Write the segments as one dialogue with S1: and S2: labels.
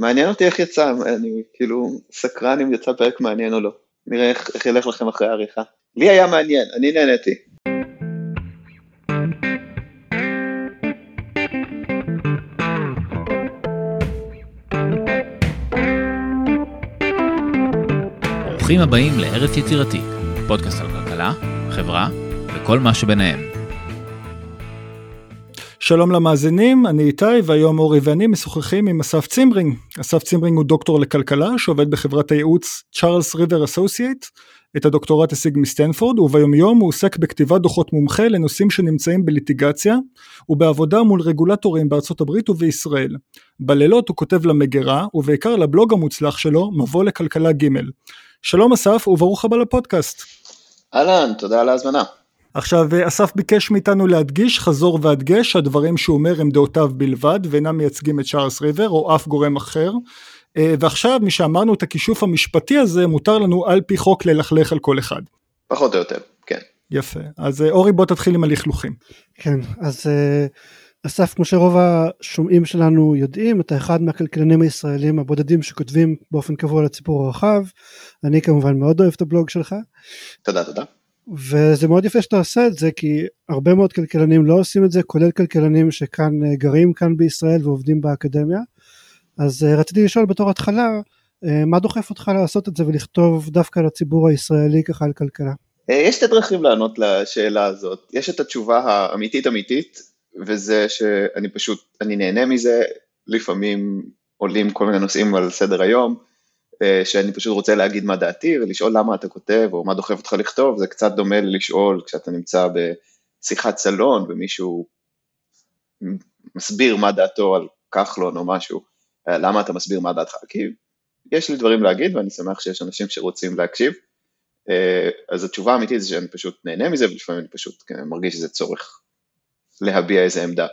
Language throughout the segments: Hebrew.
S1: מעניין אותי איך יצא, אני כאילו סקרן אם יצא פרק מעניין או לא. נראה איך, איך ילך לכם אחרי העריכה. לי היה מעניין, אני נהניתי.
S2: ברוכים הבאים לארץ יצירתי, פודקאסט על כלכלה, חברה וכל מה שביניהם.
S3: שלום למאזינים, אני איתי והיום אורי ואני משוחחים עם אסף צימרינג. אסף צימרינג הוא דוקטור לכלכלה שעובד בחברת הייעוץ Charles River Associates. את הדוקטורט השיג מסטנפורד וביומיום הוא עוסק בכתיבת דוחות מומחה לנושאים שנמצאים בליטיגציה ובעבודה מול רגולטורים בארצות הברית ובישראל. בלילות הוא כותב למגירה ובעיקר לבלוג המוצלח שלו מבוא לכלכלה ג'. שלום אסף וברוך הבא לפודקאסט.
S1: אהלן, תודה על ההזמנה.
S3: עכשיו אסף ביקש מאיתנו להדגיש חזור והדגש שהדברים שהוא אומר הם דעותיו בלבד ואינם מייצגים את צ'ארלס ריבר או אף גורם אחר אה, ועכשיו משאמרנו את הכישוף המשפטי הזה מותר לנו על פי חוק ללכלך על כל אחד.
S1: פחות או יותר, כן.
S3: יפה אז אה, אורי בוא תתחיל עם הלכלוכים.
S4: כן אז אה, אסף כמו שרוב השומעים שלנו יודעים אתה אחד מהכלכלנים הישראלים הבודדים שכותבים באופן קבוע לציבור הרחב אני כמובן מאוד אוהב את הבלוג שלך.
S1: תודה תודה.
S4: וזה מאוד יפה שאתה עושה את זה כי הרבה מאוד כלכלנים לא עושים את זה כולל כלכלנים שכאן אה, גרים כאן בישראל ועובדים באקדמיה. אז אה, רציתי לשאול בתור התחלה אה, מה דוחף אותך לעשות את זה ולכתוב דווקא לציבור הישראלי ככה על כלכלה.
S1: יש שתי דרכים לענות לשאלה הזאת. יש את התשובה האמיתית אמיתית וזה שאני פשוט אני נהנה מזה. לפעמים עולים כל מיני נושאים על סדר היום שאני פשוט רוצה להגיד מה דעתי ולשאול למה אתה כותב או מה דוחף אותך לכתוב, זה קצת דומה ללשאול כשאתה נמצא בשיחת סלון ומישהו מסביר מה דעתו על כחלון או משהו, אה, למה אתה מסביר מה דעתך, כי יש לי דברים להגיד ואני שמח שיש אנשים שרוצים להקשיב, אה, אז התשובה האמיתית זה שאני פשוט נהנה מזה ולפעמים אני פשוט כן, מרגיש שזה צורך להביע איזה עמדה.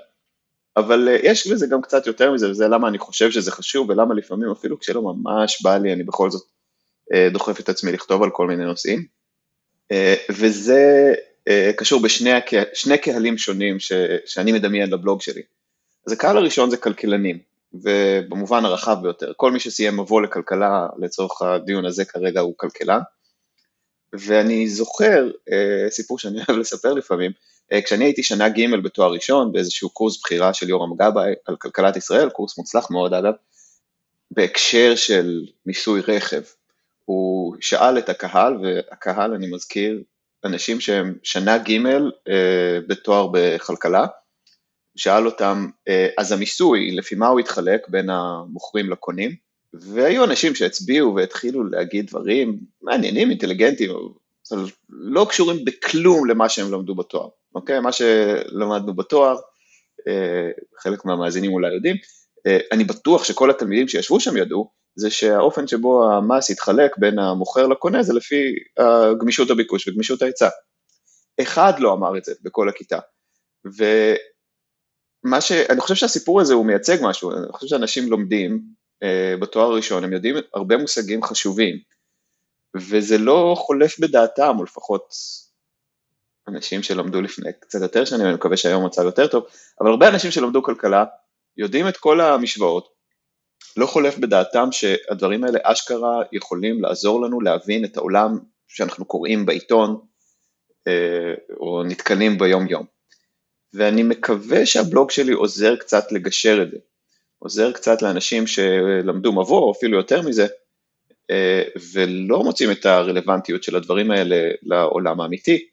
S1: אבל אה, יש בזה גם קצת יותר מזה, וזה למה אני חושב שזה חשוב, ולמה לפעמים אפילו כשלא ממש בא לי, אני בכל זאת אה, דוחף את עצמי לכתוב על כל מיני נושאים. אה, וזה קשור בשני קהלים שונים ש, שאני מדמיין לבלוג שלי. אז הקהל הראשון זה כלכלנים, ובמובן הרחב ביותר, כל מי שסיים מבוא לכלכלה לצורך הדיון הזה כרגע הוא כלכלן. ואני זוכר סיפור שאני אוהב לספר לפעמים, אה, כשאני הייתי שנה ג' בתואר ראשון באיזשהו קורס בחירה של יורם גבאי על כלכלת ישראל, קורס מוצלח מאוד אגב, בהקשר של מיסוי רכב. הוא שאל את הקהל, והקהל, אני מזכיר, אנשים שהם שנה ג' אה, בתואר בכלכלה, שאל אותם, אה, אז המיסוי, לפי מה הוא התחלק בין המוכרים לקונים? והיו אנשים שהצביעו והתחילו להגיד דברים מעניינים, אינטליגנטיים, אבל לא קשורים בכלום למה שהם למדו בתואר. אוקיי? מה שלמדנו בתואר, אה, חלק מהמאזינים אולי יודעים, אה, אני בטוח שכל התלמידים שישבו שם ידעו, זה שהאופן שבו המס יתחלק בין המוכר לקונה זה לפי גמישות הביקוש וגמישות ההיצע. אחד לא אמר את זה בכל הכיתה. ומה ש... אני חושב שהסיפור הזה הוא מייצג משהו, אני חושב שאנשים לומדים בתואר הראשון, הם יודעים הרבה מושגים חשובים, וזה לא חולף בדעתם, או לפחות אנשים שלמדו לפני קצת יותר שנים, אני מקווה שהיום מצב יותר טוב, אבל הרבה אנשים שלמדו כלכלה יודעים את כל המשוואות, לא חולף בדעתם שהדברים האלה אשכרה יכולים לעזור לנו להבין את העולם שאנחנו קוראים בעיתון אה, או נתקלים ביום יום. ואני מקווה שהבלוג שלי עוזר קצת לגשר את זה, עוזר קצת לאנשים שלמדו מבוא, או אפילו יותר מזה, אה, ולא מוצאים את הרלוונטיות של הדברים האלה לעולם האמיתי,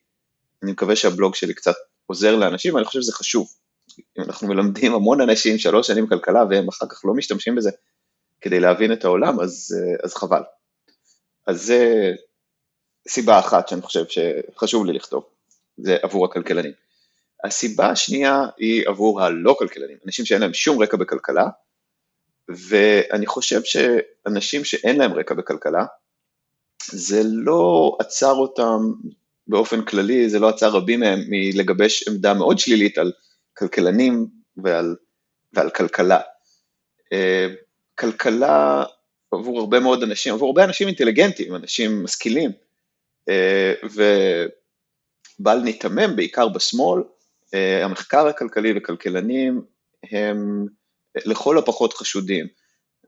S1: אני מקווה שהבלוג שלי קצת עוזר לאנשים, ואני חושב שזה חשוב. אנחנו מלמדים המון אנשים שלוש שנים כלכלה והם אחר כך לא משתמשים בזה כדי להבין את העולם, אז, אז חבל. אז זה סיבה אחת שאני חושב שחשוב לי לכתוב, זה עבור הכלכלנים. הסיבה השנייה היא עבור הלא כלכלנים, אנשים שאין להם שום רקע בכלכלה, ואני חושב שאנשים שאין להם רקע בכלכלה, זה לא עצר אותם באופן כללי זה לא עצר רבים מהם מלגבש עמדה מאוד שלילית על כלכלנים ועל, ועל כלכלה. אה, כלכלה עבור הרבה מאוד אנשים, עבור הרבה אנשים אינטליגנטים, אנשים משכילים, אה, ובל ניתמם, בעיקר בשמאל, המחקר הכלכלי וכלכלנים הם לכל הפחות חשודים.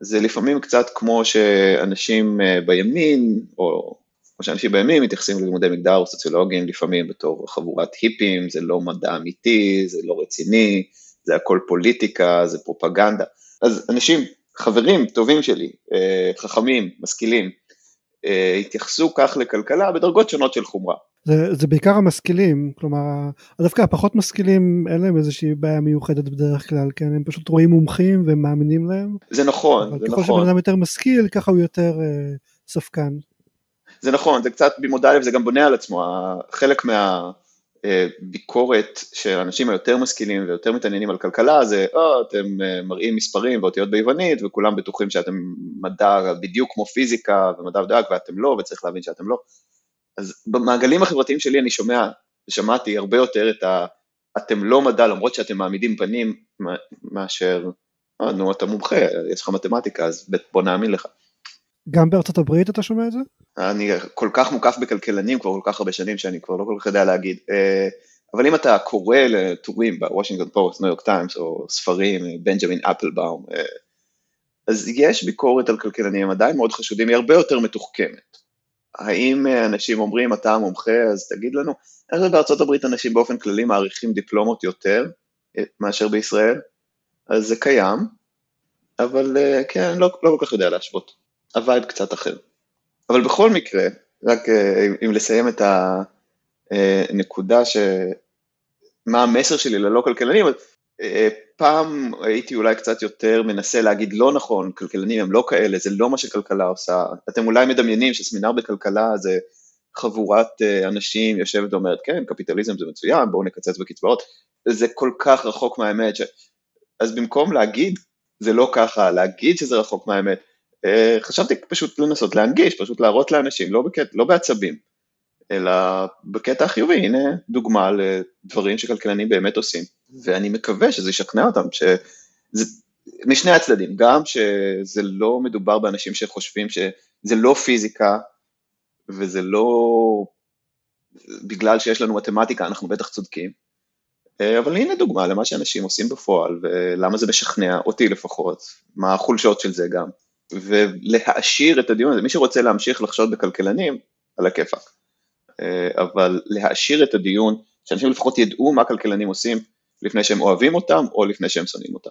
S1: זה לפעמים קצת כמו שאנשים אה, בימין, או כמו שאנשים בימין מתייחסים ללימודי מגדר או סוציולוגים לפעמים בתור חבורת היפים, זה לא מדע אמיתי, זה לא רציני, זה הכל פוליטיקה, זה פרופגנדה. אז אנשים, חברים טובים שלי, אה, חכמים, משכילים, אה, התייחסו כך לכלכלה בדרגות שונות של חומרה.
S4: זה, זה בעיקר המשכילים, כלומר, דווקא הפחות משכילים אין להם איזושהי בעיה מיוחדת בדרך כלל, כן, הם פשוט רואים מומחים ומאמינים להם.
S1: זה נכון, זה נכון.
S4: ככל שבן אדם יותר משכיל, ככה הוא יותר אה, ספקן.
S1: זה נכון, זה קצת במודע לב, זה גם בונה על עצמו, חלק מהביקורת של האנשים היותר משכילים ויותר מתעניינים על כלכלה זה, או, אתם אה, מראים מספרים ואותיות ביוונית וכולם בטוחים שאתם מדע בדיוק כמו פיזיקה ומדע ודק ואתם לא וצריך להבין שאתם לא. אז במעגלים החברתיים שלי אני שומע, שמעתי הרבה יותר את ה... אתם לא מדע למרות שאתם מעמידים פנים מאשר, אה, נו אתה מומחה, יש לך מתמטיקה אז בוא נאמין לך.
S4: גם בארצות הברית אתה שומע את זה?
S1: אני כל כך מוקף בכלכלנים כבר כל כך הרבה שנים שאני כבר לא כל כך יודע להגיד. אה, אבל אם אתה קורא לטורים ב Washington Post, New York Times, או ספרים, בנג'מין אפלבאום, אה, אז יש ביקורת על כלכלנים, הם עדיין מאוד חשודים, היא הרבה יותר מתוחכמת. האם אה, אנשים אומרים, אתה המומחה, אז תגיד לנו, איך זה בארצות הברית אנשים באופן כללי מעריכים דיפלומות יותר מאשר בישראל? אז זה קיים, אבל כן, לא, לא כל כך יודע להשוות. ה vibe קצת אחר. אבל בכל מקרה, רק אה, אם לסיים את הנקודה ש... מה המסר שלי ללא כלכלנים, אה, פעם הייתי אולי קצת יותר מנסה להגיד לא נכון, כלכלנים הם לא כאלה, זה לא מה שכלכלה עושה. אתם אולי מדמיינים שסמינר בכלכלה זה חבורת אה, אנשים יושבת ואומרת, כן, קפיטליזם זה מצוין, בואו נקצץ בקצבאות. זה כל כך רחוק מהאמת, ש... אז במקום להגיד, זה לא ככה, להגיד שזה רחוק מהאמת, אה, חשבתי פשוט לנסות להנגיש, פשוט להראות לאנשים, לא, בקט, לא בעצבים, אלא בקטע החיובי, הנה דוגמה לדברים שכלכלנים באמת עושים, ואני מקווה שזה ישכנע אותם, שזה, משני הצדדים, גם שזה לא מדובר באנשים שחושבים שזה לא פיזיקה, וזה לא בגלל שיש לנו מתמטיקה אנחנו בטח צודקים, אה, אבל הנה דוגמה למה שאנשים עושים בפועל, ולמה זה משכנע אותי לפחות, מה החולשות של זה גם. ולהעשיר את הדיון הזה, מי שרוצה להמשיך לחשוד בכלכלנים, על הכיפאק, אה, אבל להעשיר את הדיון, שאנשים לפחות ידעו מה כלכלנים עושים לפני שהם אוהבים אותם או לפני שהם שונאים אותם.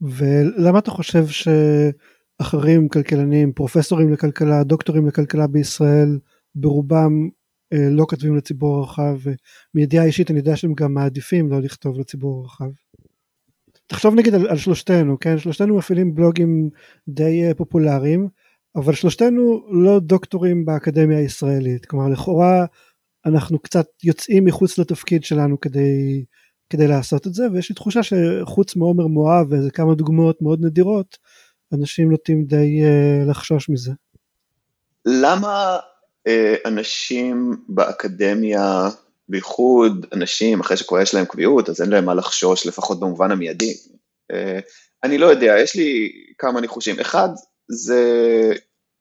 S4: ולמה אתה חושב שאחרים כלכלנים, פרופסורים לכלכלה, דוקטורים לכלכלה בישראל, ברובם אה, לא כותבים לציבור הרחב, ומידיעה אישית אני יודע שהם גם מעדיפים לא לכתוב לציבור הרחב. תחשוב נגיד על, על שלושתנו, כן? שלושתנו מפעילים בלוגים די uh, פופולריים, אבל שלושתנו לא דוקטורים באקדמיה הישראלית. כלומר, לכאורה אנחנו קצת יוצאים מחוץ לתפקיד שלנו כדי, כדי לעשות את זה, ויש לי תחושה שחוץ מעומר מואב ואיזה כמה דוגמאות מאוד נדירות, אנשים נוטים די uh, לחשוש מזה.
S1: למה uh, אנשים באקדמיה בייחוד אנשים אחרי שכבר יש להם קביעות, אז אין להם מה לחשוש, לפחות במובן המיידי. אה, אני לא יודע, יש לי כמה ניחושים. אחד, זה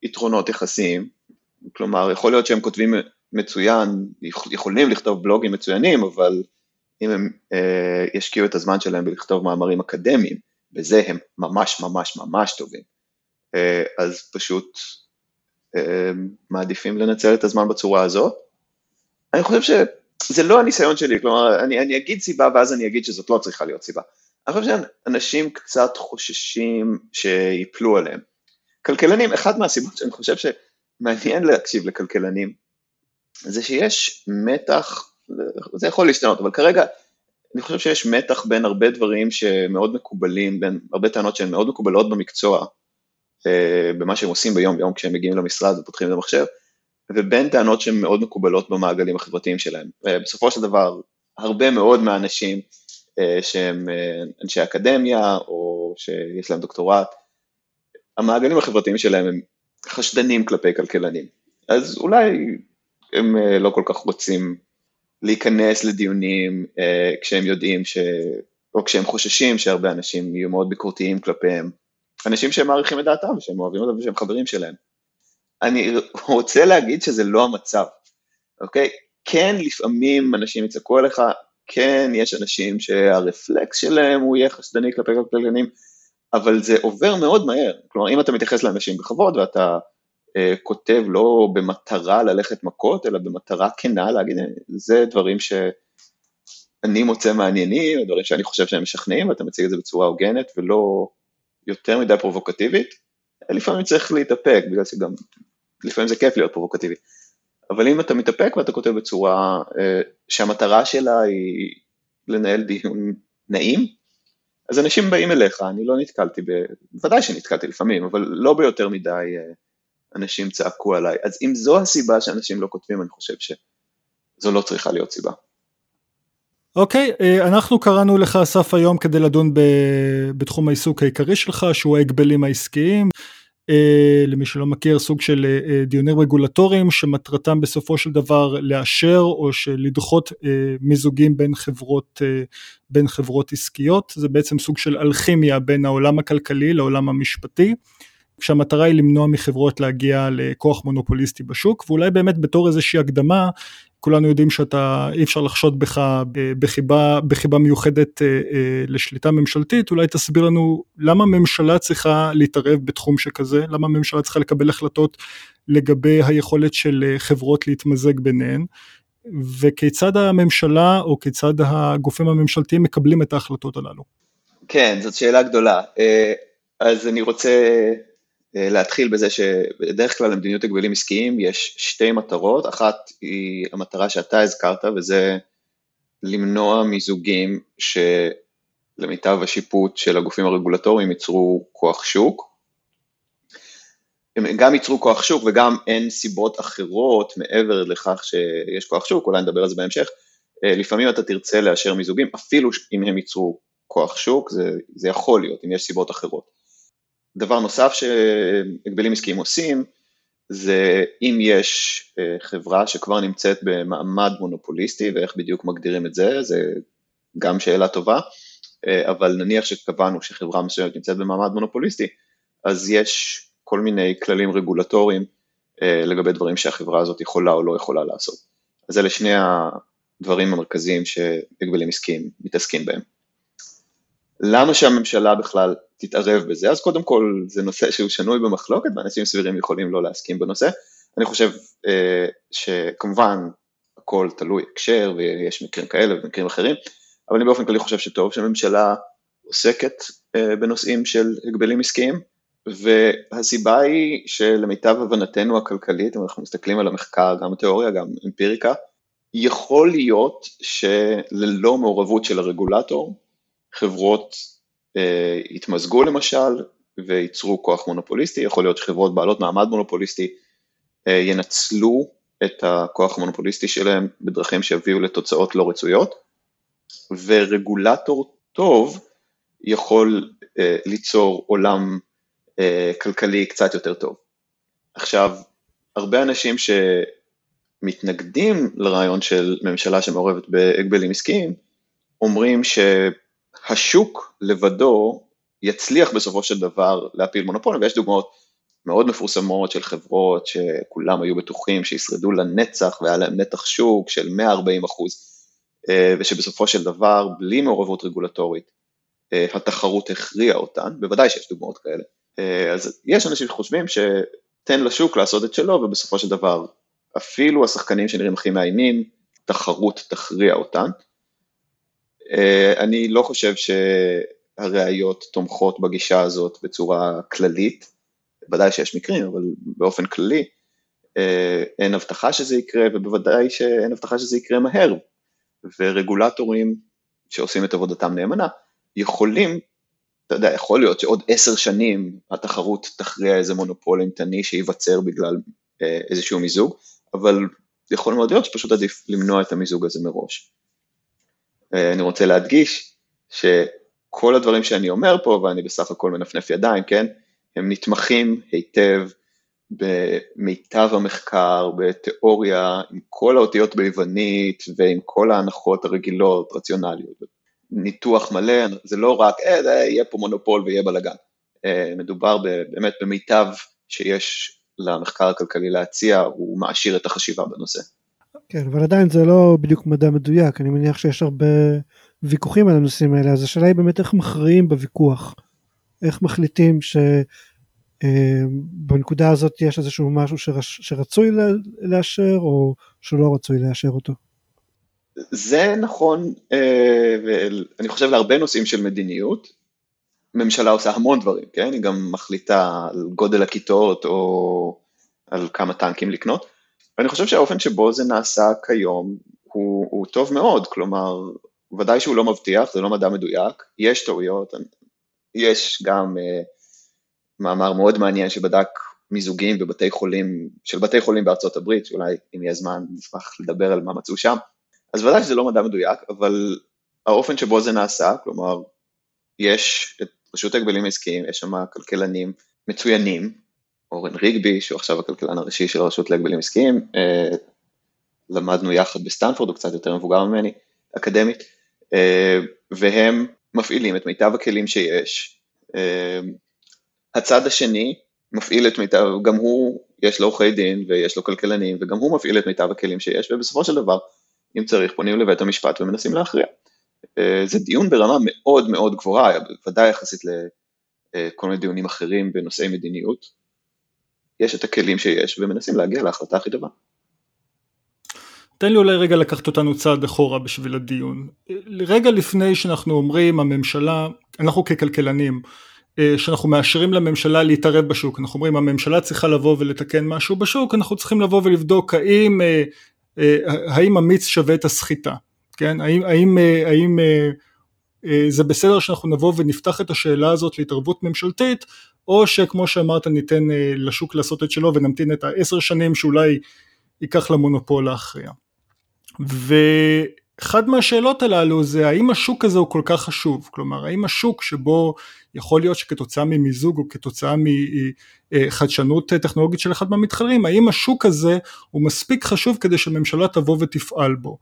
S1: יתרונות יחסיים, כלומר, יכול להיות שהם כותבים מצוין, יכולים לכתוב בלוגים מצוינים, אבל אם הם אה, ישקיעו את הזמן שלהם בלכתוב מאמרים אקדמיים, בזה הם ממש ממש ממש טובים, אה, אז פשוט אה, מעדיפים לנצל את הזמן בצורה הזאת. אני חושב זה לא הניסיון שלי, כלומר, אני, אני אגיד סיבה ואז אני אגיד שזאת לא צריכה להיות סיבה. אני חושב שאנשים קצת חוששים שיפלו עליהם. כלכלנים, אחת מהסיבות שאני חושב שמעניין להקשיב לכלכלנים, זה שיש מתח, זה יכול להשתנות, אבל כרגע אני חושב שיש מתח בין הרבה דברים שמאוד מקובלים, בין הרבה טענות שהן מאוד מקובלות במקצוע, אה, במה שהם עושים ביום יום כשהם מגיעים למשרד ופותחים את המחשב, ובין טענות שהן מאוד מקובלות במעגלים החברתיים שלהם. בסופו של דבר, הרבה מאוד מהאנשים אה, שהם אה, אנשי אקדמיה או שיש להם דוקטורט, המעגלים החברתיים שלהם הם חשדנים כלפי כלכלנים. אז אולי הם אה, לא כל כך רוצים להיכנס לדיונים כשהם יודעים ש... או כשהם חוששים שהרבה אנשים יהיו מאוד ביקורתיים כלפיהם. אנשים שהם מעריכים את דעתם, שהם אוהבים אותם ושהם חברים שלהם. אני רוצה להגיד שזה לא המצב, אוקיי? כן, לפעמים אנשים יצעקו עליך, כן, יש אנשים שהרפלקס שלהם הוא יהיה חשדני כלפי כלכלנים, אבל זה עובר מאוד מהר, כלומר אם אתה מתייחס לאנשים בכבוד ואתה כותב לא במטרה ללכת מכות, אלא במטרה כנה להגיד, זה דברים שאני מוצא מעניינים, דברים שאני חושב שהם משכנעים, ואתה מציג את זה בצורה הוגנת ולא יותר מדי פרובוקטיבית, לפעמים צריך להתאפק, בגלל שגם, לפעמים זה כיף להיות פרובוקטיבי, אבל אם אתה מתאפק ואתה כותב בצורה אה, שהמטרה שלה היא לנהל דיון נעים, אז אנשים באים אליך, אני לא נתקלתי, ב... בוודאי שנתקלתי לפעמים, אבל לא ביותר מדי אה, אנשים צעקו עליי. אז אם זו הסיבה שאנשים לא כותבים, אני חושב שזו לא צריכה להיות סיבה.
S3: אוקיי, okay, אה, אנחנו קראנו לך אסף היום כדי לדון ב... בתחום העיסוק העיקרי שלך, שהוא ההגבלים העסקיים. אה, למי שלא מכיר, סוג של אה, דיונים רגולטוריים שמטרתם בסופו של דבר לאשר או לדחות מיזוגים בין חברות, בין חברות עסקיות. זה בעצם סוג של אלכימיה בין העולם הכלכלי לעולם המשפטי. כשהמטרה היא למנוע מחברות להגיע לכוח מונופוליסטי בשוק ואולי באמת בתור איזושהי הקדמה כולנו יודעים שאתה אי אפשר לחשוד בך בחיבה, בחיבה מיוחדת אה, אה, לשליטה ממשלתית אולי תסביר לנו למה ממשלה צריכה להתערב בתחום שכזה למה ממשלה צריכה לקבל החלטות לגבי היכולת של אה, חברות להתמזג ביניהן וכיצד הממשלה או כיצד הגופים הממשלתיים מקבלים את ההחלטות הללו.
S1: כן זאת שאלה גדולה אז אני רוצה להתחיל בזה שבדרך כלל למדיניות הגבלים עסקיים יש שתי מטרות, אחת היא המטרה שאתה הזכרת וזה למנוע מיזוגים שלמיטב השיפוט של הגופים הרגולטוריים ייצרו כוח שוק. הם גם ייצרו כוח שוק וגם אין סיבות אחרות מעבר לכך שיש כוח שוק, אולי נדבר על זה בהמשך, אה, לפעמים אתה תרצה לאשר מיזוגים אפילו אם הם ייצרו כוח שוק, זה, זה יכול להיות אם יש סיבות אחרות. דבר נוסף שהגבלים עסקיים עושים, זה אם יש אה, חברה שכבר נמצאת במעמד מונופוליסטי, ואיך בדיוק מגדירים את זה, זה גם שאלה טובה, אה, אבל נניח שקבענו שחברה מסוימת נמצאת במעמד מונופוליסטי, אז יש כל מיני כללים רגולטוריים אה, לגבי דברים שהחברה הזאת יכולה או לא יכולה לעשות. אז אלה שני הדברים המרכזיים שהגבלים עסקיים מתעסקים בהם. למה שהממשלה בכלל תתערב בזה? אז קודם כל זה נושא שהוא שנוי במחלוקת ואנשים סבירים יכולים לא להסכים בנושא. אני חושב אה, שכמובן הכל תלוי הקשר ויש מקרים כאלה ומקרים אחרים, אבל אני באופן כללי חושב שטוב שהממשלה עוסקת אה, בנושאים של הגבלים עסקיים, והסיבה היא שלמיטב הבנתנו הכלכלית, אם אנחנו מסתכלים על המחקר, גם התיאוריה, גם אמפיריקה, יכול להיות שללא מעורבות של הרגולטור, חברות אה, יתמזגו למשל וייצרו כוח מונופוליסטי, יכול להיות שחברות בעלות מעמד מונופוליסטי אה, ינצלו את הכוח המונופוליסטי שלהם בדרכים שיביאו לתוצאות לא רצויות, ורגולטור טוב יכול אה, ליצור עולם אה, כלכלי קצת יותר טוב. עכשיו, הרבה אנשים שמתנגדים לרעיון של ממשלה שמעורבת בהגבלים עסקיים, אומרים ש... השוק לבדו יצליח בסופו של דבר להפיל מונופול, ויש דוגמאות מאוד מפורסמות של חברות שכולם היו בטוחים שישרדו לנצח והיה להם נתח שוק של 140 אחוז, אה, ושבסופו של דבר, בלי מעורבות רגולטורית, אה, התחרות הכריעה אותן, בוודאי שיש דוגמאות כאלה. אה, אז יש אנשים שחושבים שתן לשוק לעשות את שלו, ובסופו של דבר, אפילו השחקנים שנראים הכי מאיימים, תחרות תכריע אותן. אה, אני לא חושב שהראיות תומכות בגישה הזאת בצורה כללית, ודאי שיש מקרים, אבל באופן כללי אה, אין הבטחה שזה יקרה, ובוודאי שאין הבטחה שזה יקרה מהר, ורגולטורים שעושים את עבודתם נאמנה, יכולים, אתה יודע, יכול להיות שעוד עשר שנים התחרות תכריע איזה מונופול אימתני שייווצר בגלל אה, איזשהו מיזוג, אבל יכול מאוד להיות שפשוט עדיף למנוע את המיזוג הזה מראש. אה, אני רוצה להדגיש שכל הדברים שאני אומר פה, ואני בסך הכל מנפנף ידיים, כן, הם נתמכים היטב במיטב המחקר, בתיאוריה, עם כל האותיות ביוונית ועם כל ההנחות הרגילות, רציונליות. ניתוח מלא, זה לא רק, אה, זה יהיה פה מונופול ויהיה בלאגן. אה, מדובר באמת במיטב שיש למחקר הכלכלי להציע, הוא מעשיר את החשיבה בנושא.
S4: כן, אבל עדיין זה לא בדיוק מדע מדויק, אני מניח שיש הרבה ויכוחים על הנושאים האלה, אז השאלה היא באמת איך מכריעים בוויכוח. איך מחליטים שבנקודה הזאת יש איזשהו משהו שרש, שרצוי לאשר או שלא רצוי לאשר אותו?
S1: זה נכון, ואני חושב להרבה נושאים של מדיניות. ממשלה עושה המון דברים, כן? היא גם מחליטה על גודל הכיתות או על כמה טנקים לקנות. ואני חושב שהאופן שבו זה נעשה כיום הוא, הוא טוב מאוד, כלומר, ודאי שהוא לא מבטיח, זה לא מדע מדויק, יש טעויות, יש גם uh, מאמר מאוד מעניין שבדק מיזוגים בבתי חולים, של בתי חולים בארצות הברית, שאולי אם יהיה זמן נשמח לדבר על מה מצאו שם, אז ודאי שזה לא מדע מדויק, אבל האופן שבו זה נעשה, כלומר, יש את רשות ההגבלים העסקיים, יש שם כלכלנים מצוינים, אורן ריגבי, שהוא עכשיו הכלכלן הראשי של הרשות להגבלים עסקיים, אה, למדנו יחד בסטנפורד, הוא קצת יותר מבוגר ממני, אקדמית, אה, והם מפעילים את מיטב הכלים שיש. אה, הצד השני מפעיל את מיטב, גם הוא, יש לו עורכי דין ויש לו כלכלנים, וגם הוא מפעיל את מיטב הכלים שיש, ובסופו של דבר, אם צריך, פונים לבית המשפט ומנסים להכריע. זה דיון ברמה מאוד מאוד גבוהה, ודאי יחסית לכל מיני דיונים אחרים בנושאי מדיניות, יש את הכלים שיש ומנסים להגיע להחלטה הכי טובה.
S3: תן לי אולי רגע לקחת אותנו צעד אחורה בשביל הדיון. רגע לפני שאנחנו אומרים הממשלה, אנחנו ככלכלנים, אה, שאנחנו מאשרים לממשלה להתערב בשוק, אנחנו אומרים הממשלה צריכה לבוא ולתקן משהו בשוק, אנחנו צריכים לבוא ולבדוק האם, אה, אה, האם המיץ שווה את הסחיטה, כן? האם, האם, האם זה בסדר שאנחנו נבוא ונפתח את השאלה הזאת להתערבות ממשלתית, או שכמו שאמרת ניתן אה, לשוק לעשות את שלו ונמתין את העשר שנים שאולי ייקח למונופול להכריע. ואחד מהשאלות הללו זה האם השוק הזה הוא כל כך חשוב, כלומר האם השוק שבו יכול להיות שכתוצאה ממיזוג או כתוצאה מחדשנות טכנולוגית של אחד מהמתחרים, האם השוק הזה הוא מספיק חשוב כדי שממשלה תבוא ותפעל בו.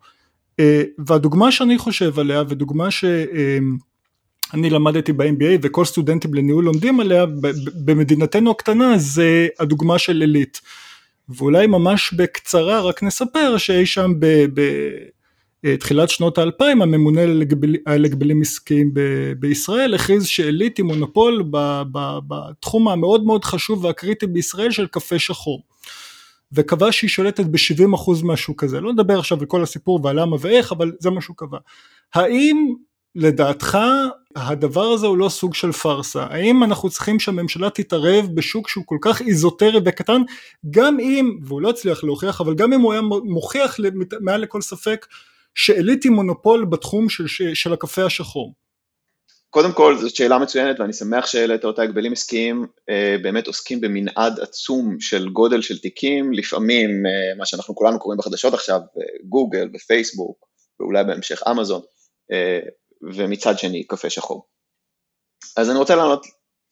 S3: אה, והדוגמה שאני חושב עליה ודוגמה ש... אה, אני למדתי ב-MBA וכל סטודנטים לניהול לומדים עליה במדינתנו הקטנה זה הדוגמה של עילית. ואולי ממש בקצרה רק נספר שאי שם בתחילת שנות האלפיים הממונה על הגבלים עסקיים בישראל הכריז שעילית היא מונופול בתחום המאוד מאוד חשוב והקריטי בישראל של קפה שחור. וקבע שהיא שולטת ב-70% מהשוק הזה. לא נדבר עכשיו על כל הסיפור והלמה ואיך אבל זה מה שהוא קבע. האם לדעתך הדבר הזה הוא לא סוג של פארסה, האם אנחנו צריכים שהממשלה תתערב בשוק שהוא כל כך איזוטרי וקטן, גם אם, והוא לא הצליח להוכיח, אבל גם אם הוא היה מוכיח מעל לכל ספק שעילית היא מונופול בתחום של, של הקפה השחור.
S1: קודם כל זאת שאלה מצוינת ואני שמח שהעלית אותה, הגבלים עסקיים אה, באמת עוסקים במנעד עצום של גודל של תיקים, לפעמים אה, מה שאנחנו כולנו קוראים בחדשות עכשיו, אה, גוגל ופייסבוק ואולי בהמשך אמזון, אה, ומצד שני קפה שחור. אז אני רוצה לענות,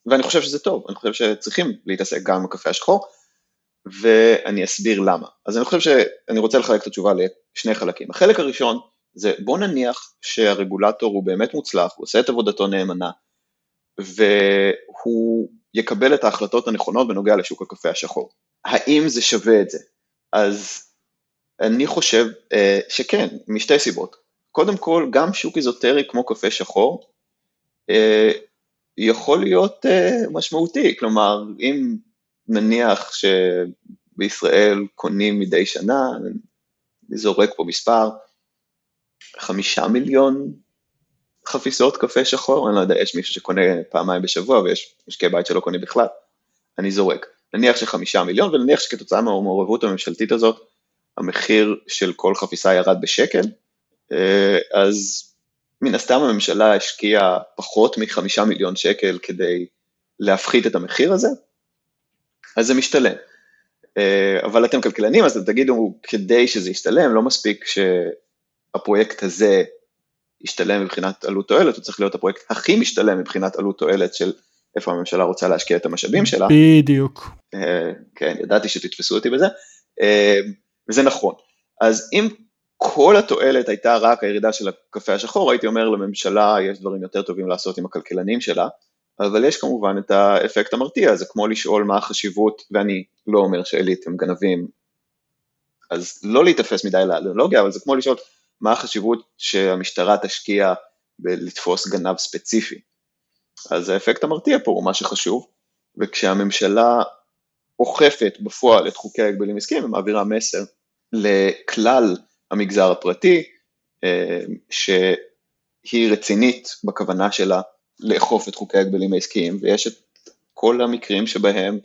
S1: ואני חושב שזה טוב, אני חושב שצריכים להתעסק גם עם הקפה השחור, ואני אסביר למה. אז אני חושב שאני רוצה לחלק את התשובה לשני חלקים. החלק הראשון זה בוא נניח שהרגולטור הוא באמת מוצלח, הוא עושה את עבודתו נאמנה, והוא יקבל את ההחלטות הנכונות בנוגע לשוק הקפה השחור. האם זה שווה את זה? אז אני חושב אה, שכן, משתי סיבות. קודם כל, גם שוק איזוטרי כמו קפה שחור, אה, יכול להיות אה, משמעותי, כלומר, אם נניח שבישראל קונים מדי שנה, אני זורק פה מספר, חמישה מיליון חפיסות קפה שחור, אני לא יודע, יש מישהו שקונה פעמיים בשבוע ויש משקי בית שלא קונים בכלל, אני זורק. נניח שחמישה מיליון ונניח שכתוצאה מהמעורבות הממשלתית הזאת, המחיר של כל חפיסה ירד בשקל, אז מן הסתם הממשלה השקיעה פחות מחמישה מיליון שקל כדי להפחית את המחיר הזה, אז זה משתלם. אה, אבל אתם כלכלנים, אז תגידו, כדי שזה ישתלם, לא מספיק שהפרויקט הזה ישתלם מבחינת עלות תועלת, הוא צריך להיות הפרויקט הכי משתלם מבחינת עלות תועלת של איפה הממשלה רוצה להשקיע את המשאבים שלה.
S3: בדיוק.
S1: אה, כן, ידעתי שתתפסו אותי בזה, וזה נכון. אז אם כל התועלת הייתה רק הירידה של הקפה השחור, הייתי אומר לממשלה יש דברים יותר טובים לעשות עם הכלכלנים שלה, אבל יש כמובן את האפקט המרתיע, זה כמו לשאול מה החשיבות, ואני לא אומר שעילית הם גנבים, אז לא להיתפס מדי לאנלוגיה, אבל זה כמו לשאול מה החשיבות שהמשטרה תשקיע בלתפוס גנב ספציפי. אז האפקט המרתיע פה הוא מה שחשוב, וכשהממשלה אוכפת בפועל את חוקי ההגבלים עסקיים ומעבירה מסר לכלל המגזר הפרטי, אה, שהיא רצינית בכוונה שלה לאכוף את חוקי ההגבלים העסקיים, ויש את כל המקרים שבהם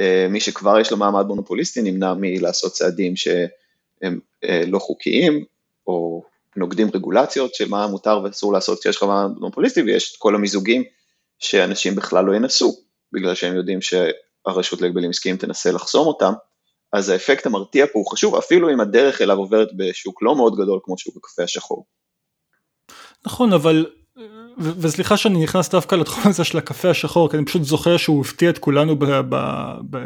S1: אה, מי שכבר יש לו מעמד מונופוליסטי נמנע מלעשות צעדים שהם אה, לא חוקיים, או נוגדים רגולציות של מה מותר ואסור לעשות כשיש לך מעמד מונופוליסטי, ויש את כל המיזוגים שאנשים בכלל לא ינסו, בגלל שהם יודעים שהרשות להגבלים עסקיים תנסה לחסום אותם, אז האפקט המרתיע פה הוא חשוב, אפילו אם הדרך אליו עוברת בשוק לא מאוד גדול כמו שוק הקפה השחור.
S3: נכון, אבל, וסליחה שאני נכנס דווקא לתחום הזה של הקפה השחור, כי אני פשוט זוכר שהוא הפתיע את כולנו ב, ב, ב,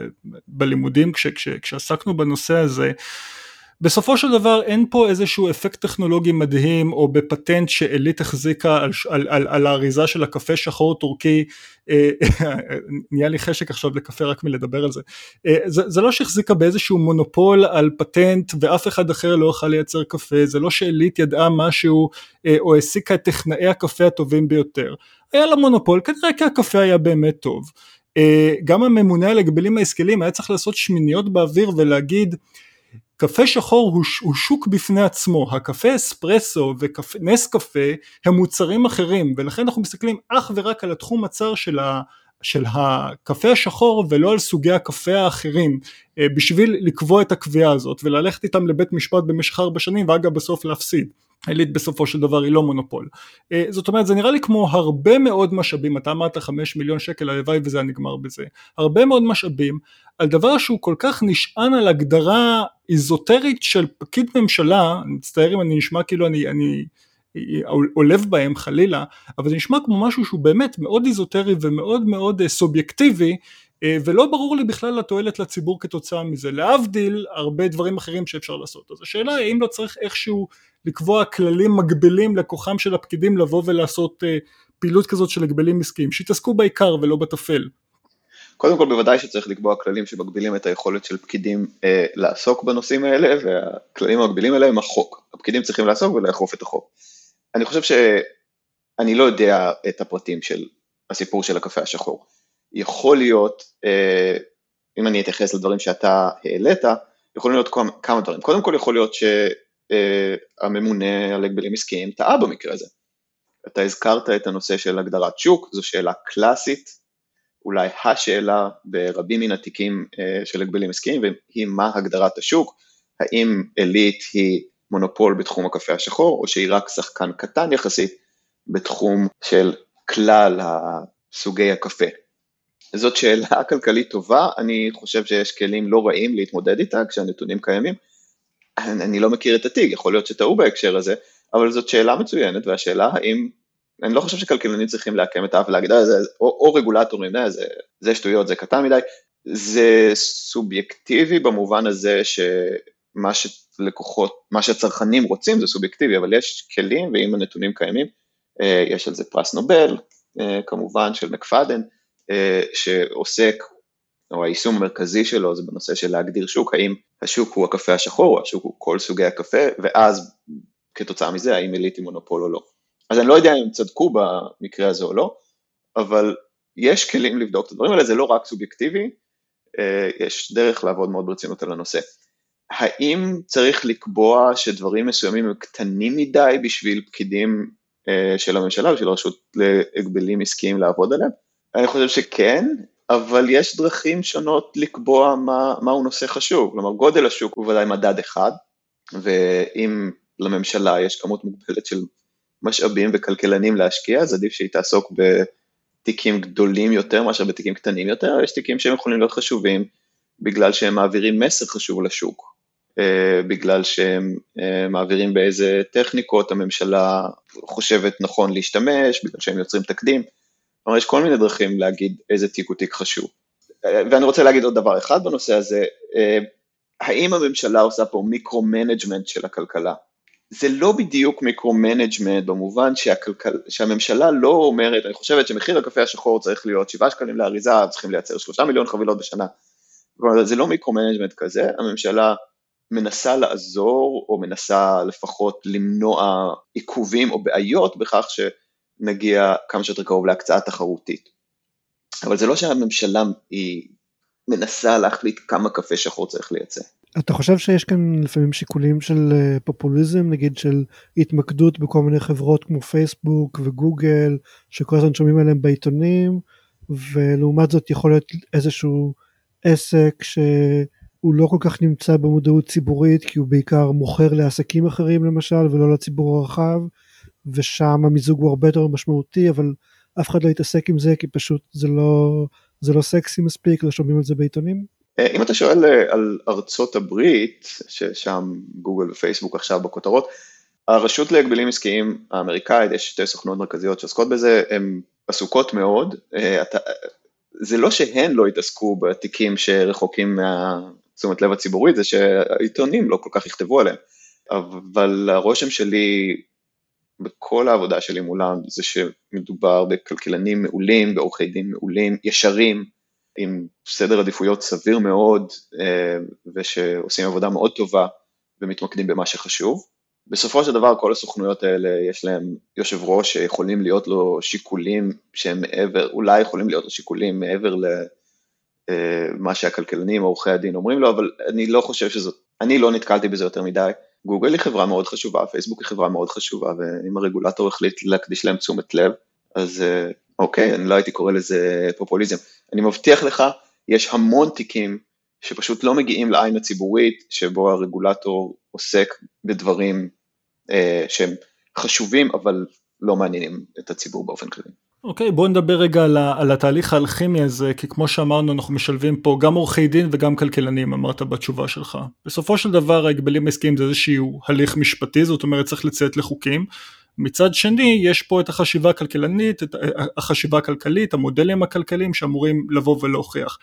S3: בלימודים כש, כש, כשעסקנו בנושא הזה. בסופו של דבר אין פה איזשהו אפקט טכנולוגי מדהים או בפטנט שעילית החזיקה על, על, על, על האריזה של הקפה שחור טורקי, אה, נהיה לי חשק עכשיו לקפה רק מלדבר על זה. אה, זה, זה לא שהחזיקה באיזשהו מונופול על פטנט ואף אחד אחר לא יוכל לייצר קפה, זה לא שעילית ידעה משהו אה, או העסיקה את טכנאי הקפה הטובים ביותר. היה לה מונופול כנראה כי הקפה היה באמת טוב. גם הממונה על הגבלים העסקיים היה צריך לעשות שמיניות באוויר ולהגיד קפה שחור הוא, הוא שוק בפני עצמו, הקפה אספרסו ונס קפה הם מוצרים אחרים ולכן אנחנו מסתכלים אך ורק על התחום הצר של, ה, של הקפה השחור ולא על סוגי הקפה האחרים אה, בשביל לקבוע את הקביעה הזאת וללכת איתם לבית משפט במשך ארבע שנים ואגב בסוף להפסיד. עילית בסופו של דבר היא לא מונופול. אה, זאת אומרת זה נראה לי כמו הרבה מאוד משאבים, אתה אמרת חמש מיליון שקל הלוואי וזה היה נגמר בזה, הרבה מאוד משאבים על דבר שהוא כל כך נשען על הגדרה איזוטרית של פקיד ממשלה, אני מצטער אם אני נשמע כאילו אני, אני עולב בהם חלילה, אבל זה נשמע כמו משהו שהוא באמת מאוד איזוטרי ומאוד מאוד אה, סובייקטיבי אה, ולא ברור לי בכלל התועלת לציבור כתוצאה מזה, להבדיל הרבה דברים אחרים שאפשר לעשות. אז השאלה היא האם לא צריך איכשהו לקבוע כללים מגבילים לכוחם של הפקידים לבוא ולעשות אה, פעילות כזאת של הגבלים עסקיים, שיתעסקו בעיקר ולא בטפל.
S1: קודם כל בוודאי שצריך לקבוע כללים שמגבילים את היכולת של פקידים אה, לעסוק בנושאים האלה, והכללים המגבילים האלה הם החוק. הפקידים צריכים לעסוק ולאכוף את החוק. אני חושב שאני לא יודע את הפרטים של הסיפור של הקפה השחור. יכול להיות, אה, אם אני אתייחס לדברים שאתה העלית, יכולים להיות כמה דברים. קודם כל יכול להיות שהממונה על הגבלים עסקיים טעה במקרה הזה. אתה הזכרת את הנושא של הגדרת שוק, זו שאלה קלאסית, אולי השאלה ברבים מן התיקים אה, של הגבלים עסקיים, והיא מה הגדרת השוק, האם עילית היא מונופול בתחום הקפה השחור, או שהיא רק שחקן קטן יחסית בתחום של כלל סוגי הקפה. זאת שאלה כלכלית טובה, אני חושב שיש כלים לא רעים להתמודד איתה כשהנתונים קיימים. אני, אני לא מכיר את התיק, יכול להיות שטעו בהקשר הזה, אבל זאת שאלה מצוינת, והשאלה האם, אני לא חושב שכלכלנים צריכים לעקם את האף ולהגיד, אה, או, או רגולטורים, אה, זה, זה שטויות, זה קטן מדי, זה סובייקטיבי במובן הזה שמה שלקוחות, מה שהצרכנים רוצים זה סובייקטיבי, אבל יש כלים, ואם הנתונים קיימים, אה, יש על זה פרס נובל, כמובן, של מקפדן, שעוסק, או היישום המרכזי שלו זה בנושא של להגדיר שוק, האם השוק הוא הקפה השחור, או השוק הוא כל סוגי הקפה, ואז כתוצאה מזה האם עילית היא מונופול או לא. אז אני לא יודע אם הם צדקו במקרה הזה או לא, אבל יש כלים לבדוק את הדברים האלה, זה לא רק סובייקטיבי, אה, יש דרך לעבוד מאוד ברצינות על הנושא. האם צריך לקבוע שדברים מסוימים הם קטנים מדי בשביל פקידים אה, של הממשלה ושל הרשות להגבלים עסקיים לעבוד עליהם? אני חושב שכן, אבל יש דרכים שונות לקבוע מה, מהו נושא חשוב, כלומר גודל השוק הוא ודאי מדד אחד, ואם לממשלה יש כמות מוגבלת של משאבים וכלכלנים להשקיע, אז עדיף שהיא תעסוק בתיקים גדולים יותר מאשר בתיקים קטנים יותר, יש תיקים שהם יכולים להיות חשובים בגלל שהם מעבירים מסר חשוב לשוק, אה, בגלל שהם אה, מעבירים באיזה טכניקות הממשלה חושבת נכון להשתמש, בגלל שהם יוצרים תקדים. כלומר, יש כל מיני דרכים להגיד איזה תיק הוא תיק חשוב. ואני רוצה להגיד עוד דבר אחד בנושא הזה, אה, האם הממשלה עושה פה micro-management של הכלכלה? זה לא בדיוק micro-management במובן שהכלכל, שהממשלה לא אומרת, אני חושבת שמחיר הקפה השחור צריך להיות 7 שקלים לאריזה, צריכים לייצר 3 מיליון חבילות בשנה. כלומר, זה לא micro-management כזה, הממשלה מנסה לעזור, או מנסה לפחות למנוע עיכובים או בעיות בכך ש... נגיע כמה שיותר קרוב להקצאה תחרותית. אבל זה לא שהממשלה היא מנסה להחליט כמה קפה שחור צריך לייצא.
S4: אתה חושב שיש כאן לפעמים שיקולים של אה, פופוליזם נגיד של התמקדות בכל מיני חברות כמו פייסבוק וגוגל שכל הזמן שומעים עליהם בעיתונים ולעומת זאת יכול להיות איזשהו עסק שהוא לא כל כך נמצא במודעות ציבורית כי הוא בעיקר מוכר לעסקים אחרים למשל ולא לציבור הרחב ושם המיזוג הוא הרבה יותר משמעותי אבל אף אחד לא יתעסק עם זה כי פשוט זה לא זה לא סקסי מספיק לא שומעים על זה בעיתונים.
S1: אה, אם אתה שואל אה, על ארצות הברית ששם גוגל ופייסבוק עכשיו בכותרות הרשות להגבלים עסקיים האמריקאית יש שתי סוכנות מרכזיות שעוסקות בזה הן עסוקות מאוד אה, זה לא שהן לא התעסקו בתיקים שרחוקים מהתשומת לב הציבורית זה שהעיתונים לא כל כך יכתבו עליהם. אבל הרושם שלי בכל העבודה שלי מולם זה שמדובר בכלכלנים מעולים, בעורכי דין מעולים, ישרים, עם סדר עדיפויות סביר מאוד אה, ושעושים עבודה מאוד טובה ומתמקדים במה שחשוב. בסופו של דבר כל הסוכנויות האלה יש להם יושב ראש שיכולים להיות לו שיקולים שהם מעבר, אולי יכולים להיות לו שיקולים מעבר למה אה, שהכלכלנים או עורכי הדין אומרים לו, אבל אני לא חושב שזאת, אני לא נתקלתי בזה יותר מדי. גוגל היא חברה מאוד חשובה, פייסבוק היא חברה מאוד חשובה, ואם הרגולטור החליט להקדיש להם תשומת לב, אז אה, אוקיי, אני לא הייתי קורא לזה פופוליזם. אני מבטיח לך, יש המון תיקים שפשוט לא מגיעים לעין הציבורית, שבו הרגולטור עוסק בדברים אה, שהם חשובים, אבל לא מעניינים את הציבור באופן כללי.
S3: אוקיי, okay, בוא נדבר רגע על, על התהליך האלכימי הזה, כי כמו שאמרנו, אנחנו משלבים פה גם עורכי דין וגם כלכלנים, אמרת בתשובה שלך. בסופו של דבר ההגבלים העסקיים זה איזשהו הליך משפטי, זאת אומרת צריך לציית לחוקים. מצד שני, יש פה את החשיבה הכלכלנית, את החשיבה הכלכלית, המודלים הכלכליים שאמורים לבוא ולהוכיח.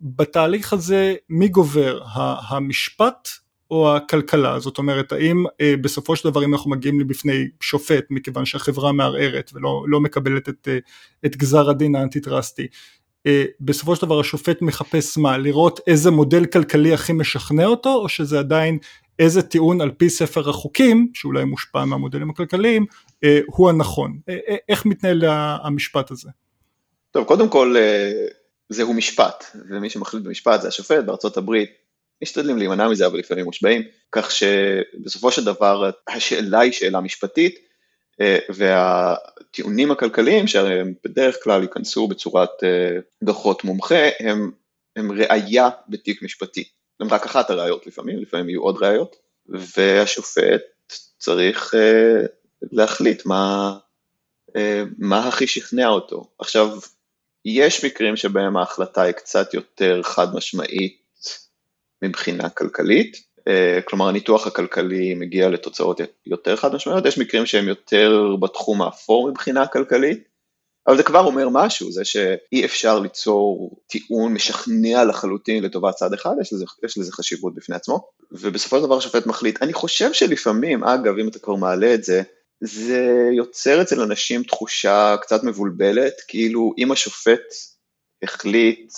S3: בתהליך הזה, מי גובר, המשפט או הכלכלה, זאת אומרת האם אה, בסופו של דבר אם אנחנו מגיעים לבפני שופט מכיוון שהחברה מערערת ולא לא מקבלת את, אה, את גזר הדין האנטי-טרסטי, אה, בסופו של דבר השופט מחפש מה, לראות איזה מודל כלכלי הכי משכנע אותו או שזה עדיין איזה טיעון על פי ספר החוקים, שאולי מושפע מהמודלים הכלכליים, אה, הוא הנכון, אה, אה, איך מתנהל המשפט הזה?
S1: טוב קודם כל זהו משפט ומי שמחליט במשפט זה השופט בארצות הברית משתדלים להימנע מזה, אבל לפעמים מושבעים, כך שבסופו של דבר השאלה היא שאלה משפטית, והטיעונים הכלכליים שהם בדרך כלל ייכנסו בצורת דוחות מומחה, הם, הם ראייה בתיק משפטי. הם רק אחת הראיות לפעמים, לפעמים יהיו עוד ראיות, והשופט צריך אה, להחליט מה, מה הכי שכנע אותו. עכשיו, יש מקרים שבהם ההחלטה היא קצת יותר חד משמעית מבחינה כלכלית, אה, כלומר הניתוח הכלכלי מגיע לתוצאות יותר חד משמעיות, יש מקרים שהם יותר בתחום האפור מבחינה כלכלית, אבל זה כבר אומר משהו, זה שאי אפשר ליצור טיעון משכנע לחלוטין לטובת צד אחד, יש לזה, יש לזה חשיבות בפני עצמו, ובסופו של דבר השופט מחליט. אני חושב שלפעמים, אגב, אם אתה כבר מעלה את זה, זה יוצר אצל אנשים תחושה קצת מבולבלת, כאילו אם השופט החליט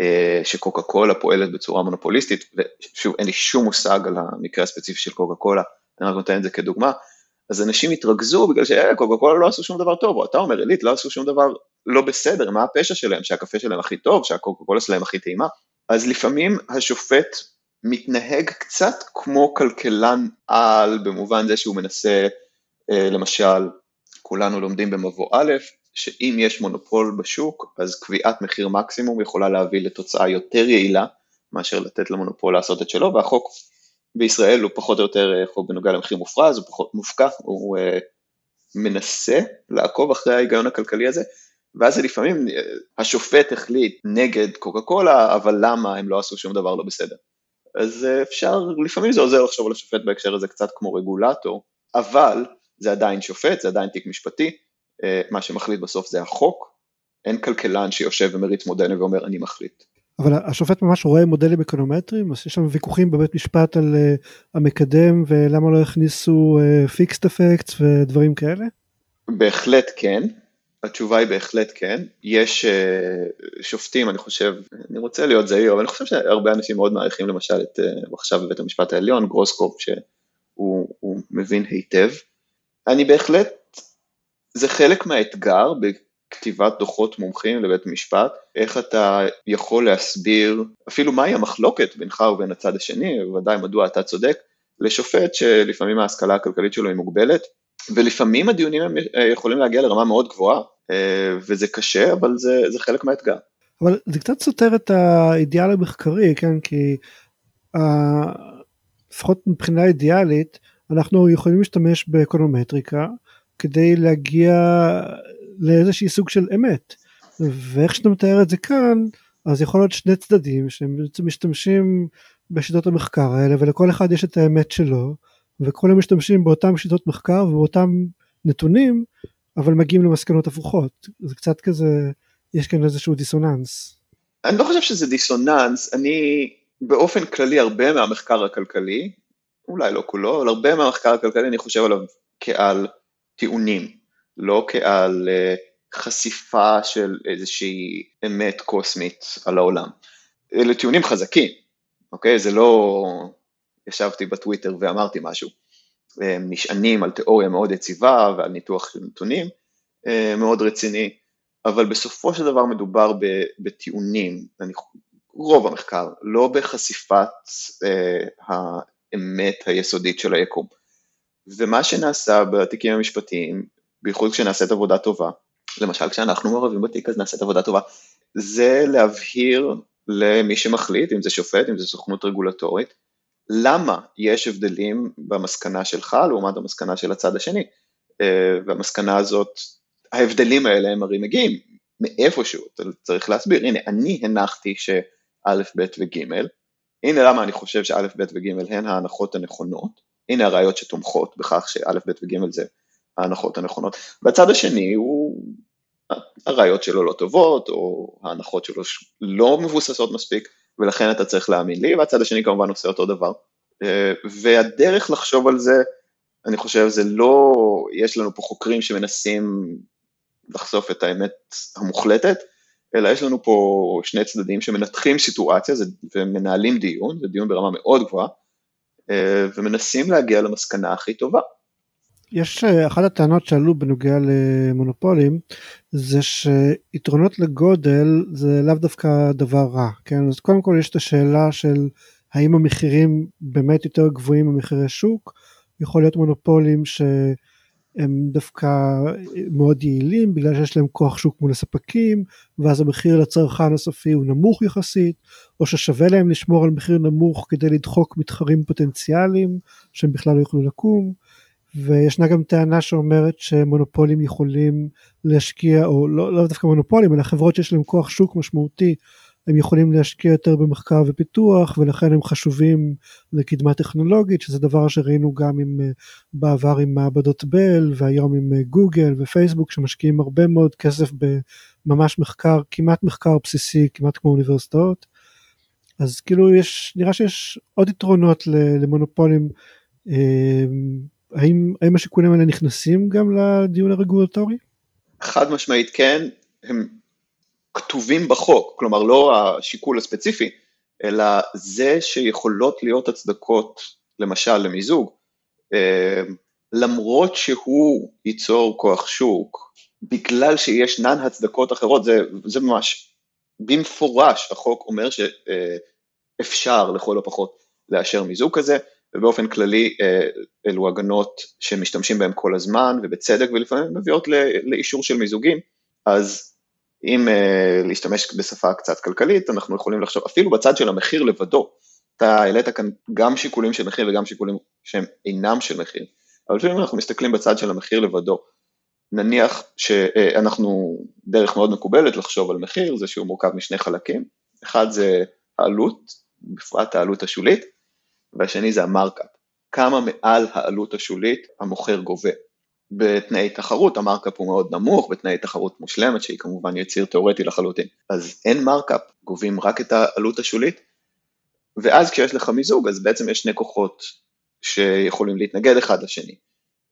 S1: אה, שקוקה קולה פועלת בצורה מונופוליסטית, ושוב אין לי שום מושג על המקרה הספציפי של קוקה קולה, אני רק נותן את זה כדוגמה, אז אנשים התרכזו בגלל שקוקה קולה לא עשו שום דבר טוב, או אתה אומר עילית לא עשו שום דבר לא בסדר, מה הפשע שלהם, שהקפה שלהם הכי טוב, שהקוקה קולה שלהם הכי טעימה, אז לפעמים השופט מתנהג קצת כמו כלכלן על, במובן זה שהוא מנסה, אה, למשל, כולנו לומדים במבוא א', שאם יש מונופול בשוק, אז קביעת מחיר מקסימום יכולה להביא לתוצאה יותר יעילה מאשר לתת למונופול לעשות את שלו, והחוק בישראל הוא פחות או יותר אה, חוק בנוגע למחיר מופרז, הוא פחות מופקע, הוא uh, מנסה לעקוב אחרי ההיגיון הכלכלי הזה, ואז לפעמים uh, השופט החליט נגד קוקה קולה, אבל למה הם לא עשו שום דבר לא בסדר. אז אפשר, לפעמים זה עוזר לחשוב על השופט בהקשר הזה קצת כמו רגולטור, אבל זה עדיין שופט, זה עדיין תיק משפטי, אה, מה שמחליט בסוף זה החוק, אין כלכלן שיושב ומריץ מודלים ואומר אני מחליט.
S4: אבל השופט ממש רואה מודלים אקונומטריים, אז יש שם ויכוחים בבית משפט על אה, המקדם ולמה לא הכניסו fixed אה, effects ודברים כאלה?
S1: בהחלט כן, התשובה היא בהחלט כן, יש אה, שופטים, אני חושב, אני רוצה להיות זהיר, אבל אני חושב שהרבה אנשים מאוד מעריכים למשל את אה, עכשיו בבית המשפט העליון, גרוסקופ, שהוא מבין היטב. אני בהחלט זה חלק מהאתגר בכתיבת דוחות מומחים לבית המשפט, איך אתה יכול להסביר אפילו מהי המחלוקת בינך ובין הצד השני, בוודאי מדוע אתה צודק, לשופט שלפעמים ההשכלה הכלכלית שלו היא מוגבלת, ולפעמים הדיונים הם יכולים להגיע לרמה מאוד גבוהה, אה, וזה קשה, אבל זה, זה חלק מהאתגר.
S4: אבל זה קצת סותר את האידיאל המחקרי, כן? כי uh, לפחות מבחינה אידיאלית, אנחנו יכולים להשתמש באקונומטריקה כדי להגיע לאיזשהי סוג של אמת. ואיך שאתה מתאר את זה כאן, אז יכול להיות שני צדדים שהם בעצם משתמשים בשיטות המחקר האלה, ולכל אחד יש את האמת שלו, וכולם משתמשים באותם שיטות מחקר ובאותם נתונים, אבל מגיעים למסקנות הפוכות. זה קצת כזה, יש כאן איזשהו דיסוננס.
S1: אני לא חושב שזה דיסוננס, אני באופן כללי הרבה מהמחקר הכלכלי, אולי לא כולו, אבל הרבה מהמחקר הכלכלי אני חושב עליו כעל טיעונים, לא כעל uh, חשיפה של איזושהי אמת קוסמית על העולם. אלה טיעונים חזקים, אוקיי? זה לא ישבתי בטוויטר ואמרתי משהו. הם נשענים על תיאוריה מאוד יציבה ועל ניתוח של נתונים אה, מאוד רציני, אבל בסופו של דבר מדובר בטיעונים, אני, רוב המחקר, לא בחשיפת אה, האמת היסודית של היקום. ומה שנעשה בתיקים המשפטיים, בייחוד כשנעשית עבודה טובה, למשל כשאנחנו מעורבים בתיק אז נעשית עבודה טובה, זה להבהיר למי שמחליט, אם זה שופט, אם זה סוכנות רגולטורית, למה יש הבדלים במסקנה שלך לעומת המסקנה של הצד השני. אה, והמסקנה הזאת, ההבדלים האלה הם הרי מגיעים מאיפשהו, אתה צריך להסביר, הנה אני הנחתי שא', ב' וג', הנה למה אני חושב שא', ב' וג' הן ההנחות הנכונות, הנה הראיות שתומכות בכך שא', ב' וג' זה ההנחות הנכונות, והצד השני הוא, הראיות שלו לא טובות, או ההנחות שלו לא מבוססות מספיק, ולכן אתה צריך להאמין לי, והצד השני כמובן עושה אותו דבר. אה, והדרך לחשוב על זה, אני חושב, זה לא, יש לנו פה חוקרים שמנסים לחשוף את האמת המוחלטת, אלא יש לנו פה שני צדדים שמנתחים סיטואציה ומנהלים דיון, זה דיון ברמה מאוד גבוהה, אה, ומנסים להגיע למסקנה הכי טובה.
S4: יש אה, אחת הטענות שעלו בנוגע למונופולים זה שיתרונות לגודל זה לאו דווקא דבר רע כן אז קודם כל יש את השאלה של האם המחירים באמת יותר גבוהים ממחירי שוק יכול להיות מונופולים שהם דווקא מאוד יעילים בגלל שיש להם כוח שוק מול הספקים ואז המחיר לצרכן הסופי הוא נמוך יחסית או ששווה להם לשמור על מחיר נמוך כדי לדחוק מתחרים פוטנציאליים שהם בכלל לא יוכלו לקום. וישנה גם טענה שאומרת שמונופולים יכולים להשקיע, או לא, לא דווקא מונופולים, אלא חברות שיש להם כוח שוק משמעותי, הם יכולים להשקיע יותר במחקר ופיתוח, ולכן הם חשובים לקדמה טכנולוגית, שזה דבר שראינו גם עם, בעבר עם מעבדות בל, והיום עם גוגל ופייסבוק, שמשקיעים הרבה מאוד כסף בממש מחקר, כמעט מחקר בסיסי, כמעט כמו אוניברסיטאות. אז כאילו יש, נראה שיש עוד יתרונות למונופולים. אה, האם, האם השיקולים האלה נכנסים גם לדיון הרגולטורי?
S1: חד משמעית כן, הם כתובים בחוק, כלומר לא השיקול הספציפי, אלא זה שיכולות להיות הצדקות, למשל למיזוג, אה, למרות שהוא ייצור כוח שוק, בגלל שישנן הצדקות אחרות, זה, זה ממש, במפורש החוק אומר שאפשר לכל הפחות לאשר מיזוג כזה, ובאופן כללי אה, אלו הגנות שמשתמשים בהן כל הזמן ובצדק ולפעמים מביאות לאישור של מיזוגים, אז אם uh, להשתמש בשפה קצת כלכלית, אנחנו יכולים לחשוב אפילו בצד של המחיר לבדו, אתה העלית כאן גם שיקולים של מחיר וגם שיקולים שהם אינם של מחיר, אבל לפעמים אנחנו מסתכלים בצד של המחיר לבדו, נניח שאנחנו, דרך מאוד מקובלת לחשוב על מחיר, זה שהוא מורכב משני חלקים, אחד זה העלות, בפרט העלות השולית, והשני זה ה markup, כמה מעל העלות השולית המוכר גובה. בתנאי תחרות ה markup הוא מאוד נמוך, בתנאי תחרות מושלמת שהיא כמובן יציר תאורטי לחלוטין. אז אין markup, גובים רק את העלות השולית, ואז כשיש לך מיזוג אז בעצם יש שני כוחות שיכולים להתנגד אחד לשני.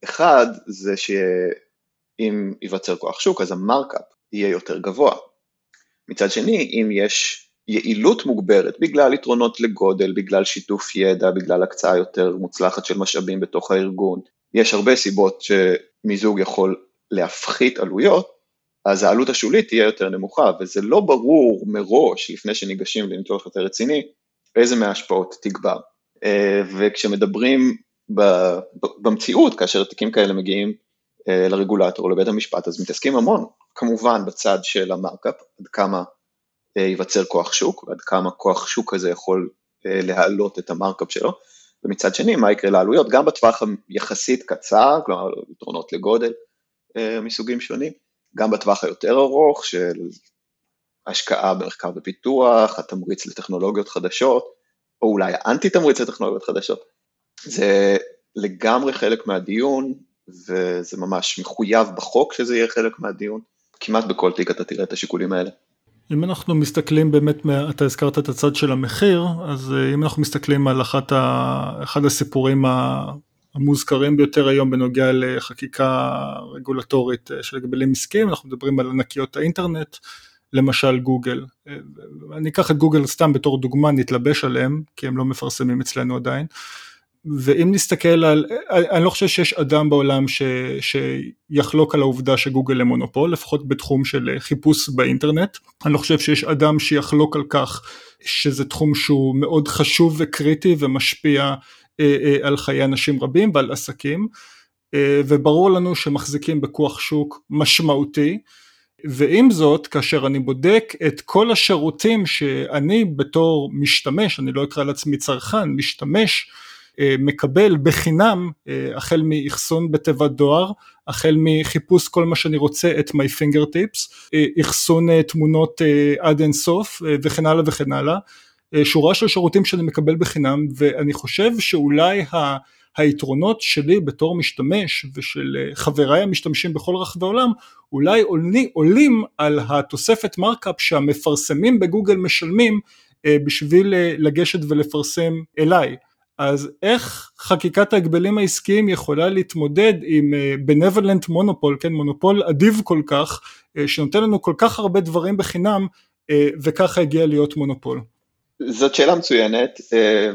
S1: אחד זה שאם ייווצר כוח שוק אז ה markup יהיה יותר גבוה. מצד שני, אם יש יעילות מוגברת בגלל יתרונות לגודל, בגלל שיתוף ידע, בגלל הקצאה יותר מוצלחת של משאבים בתוך הארגון. יש הרבה סיבות שמיזוג יכול להפחית עלויות, אז העלות השולית תהיה יותר נמוכה, וזה לא ברור מראש, לפני שניגשים לניתוח יותר רציני, איזה מההשפעות תגבר. אה, וכשמדברים במציאות, כאשר תיקים כאלה מגיעים אה, לרגולטור או לבית המשפט, אז מתעסקים המון, כמובן בצד של המרקאפ, עד כמה ייווצר כוח שוק, ועד כמה כוח שוק הזה יכול להעלות את המרקאפ שלו, ומצד שני, מה יקרה לעלויות, גם בטווח היחסית קצר, כלומר יתרונות לגודל מסוגים שונים, גם בטווח היותר ארוך של השקעה במחקר ופיתוח, התמריץ לטכנולוגיות חדשות, או אולי האנטי תמריץ לטכנולוגיות חדשות. זה לגמרי חלק מהדיון, וזה ממש מחויב בחוק שזה יהיה חלק מהדיון. כמעט בכל תיק אתה תראה את השיקולים האלה.
S3: אם אנחנו מסתכלים באמת, אתה הזכרת את הצד של המחיר, אז אה, אם אנחנו מסתכלים על אחת ה, אחד הסיפורים המוזכרים ביותר היום בנוגע לחקיקה רגולטורית אה, של הגבלים עסקיים, אנחנו מדברים על ענקיות האינטרנט, למשל גוגל. אה, אני אקח את גוגל סתם בתור דוגמה, נתלבש עליהם, כי הם לא מפרסמים אצלנו עדיין. ואם נסתכל על, אני לא חושב שיש אדם בעולם ש, שיחלוק על העובדה שגוגל הם מונופול, לפחות בתחום של חיפוש באינטרנט. אני לא חושב שיש אדם שיחלוק על כך שזה תחום שהוא מאוד חשוב וקריטי ומשפיע אה, אה, על חיי אנשים רבים ועל עסקים, אה, וברור לנו שמחזיקים בכוח שוק משמעותי. ועם זאת, כאשר אני בודק את כל השירותים שאני בתור משתמש, אני לא אקרא לעצמי צרכן, משתמש, אה, מקבל בחינם, אה, החל מאחסון בתיבת דואר, החל מחיפוש כל מה שאני רוצה את my fingertips, אה, אחסון תמונות עד אינסוף וכן הלאה וכן הלאה, שורה של שירותים שאני מקבל בחינם ואני חושב שאולי ה... היתרונות שלי בתור משתמש ושל חבריי המשתמשים בכל רחבי העולם אולי עולים, עולים על התוספת מרקאפ שהמפרסמים בגוגל משלמים בשביל לגשת ולפרסם אליי. אז איך חקיקת ההגבלים העסקיים יכולה להתמודד עם בנבלנט מונופול, כן, מונופול אדיב כל כך, אה, שנותן לנו כל כך הרבה דברים בחינם, אה, וככה הגיע להיות מונופול?
S1: זאת שאלה מצוינת, אה,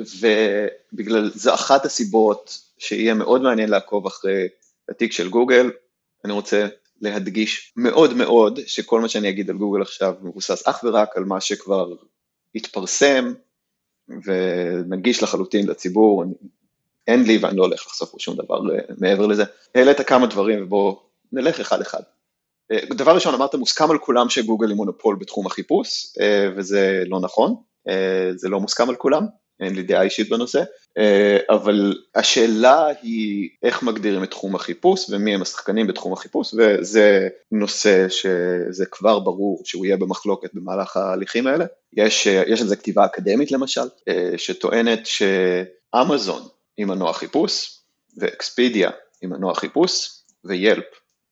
S1: ובגלל, זו אחת הסיבות שיהיה מאוד מעניין לעקוב אחרי התיק של גוגל, אני רוצה להדגיש מאוד מאוד שכל מה שאני אגיד על גוגל עכשיו מבוסס אך ורק על מה שכבר התפרסם, ונגיש לחלוטין לציבור, אין לי ואני לא הולך לחשוף שום דבר אה, מעבר לזה. העלית כמה דברים ובואו נלך אחד אחד. אה, דבר ראשון, אמרת מוסכם על כולם שגוגל היא מונופול בתחום החיפוש, אה, וזה לא נכון, זה לא מוסכם על כולם, אין לי דעה אישית בנושא, אבל השאלה היא איך מגדירים את תחום החיפוש ומי הם השחקנים בתחום החיפוש, וזה נושא שזה כבר ברור שהוא יהיה במחלוקת במהלך ההליכים האלה. יש, יש על זה כתיבה אקדמית למשל, שטוענת שאמזון היא מנוע חיפוש, ואקספידיה היא מנוע חיפוש, וילפ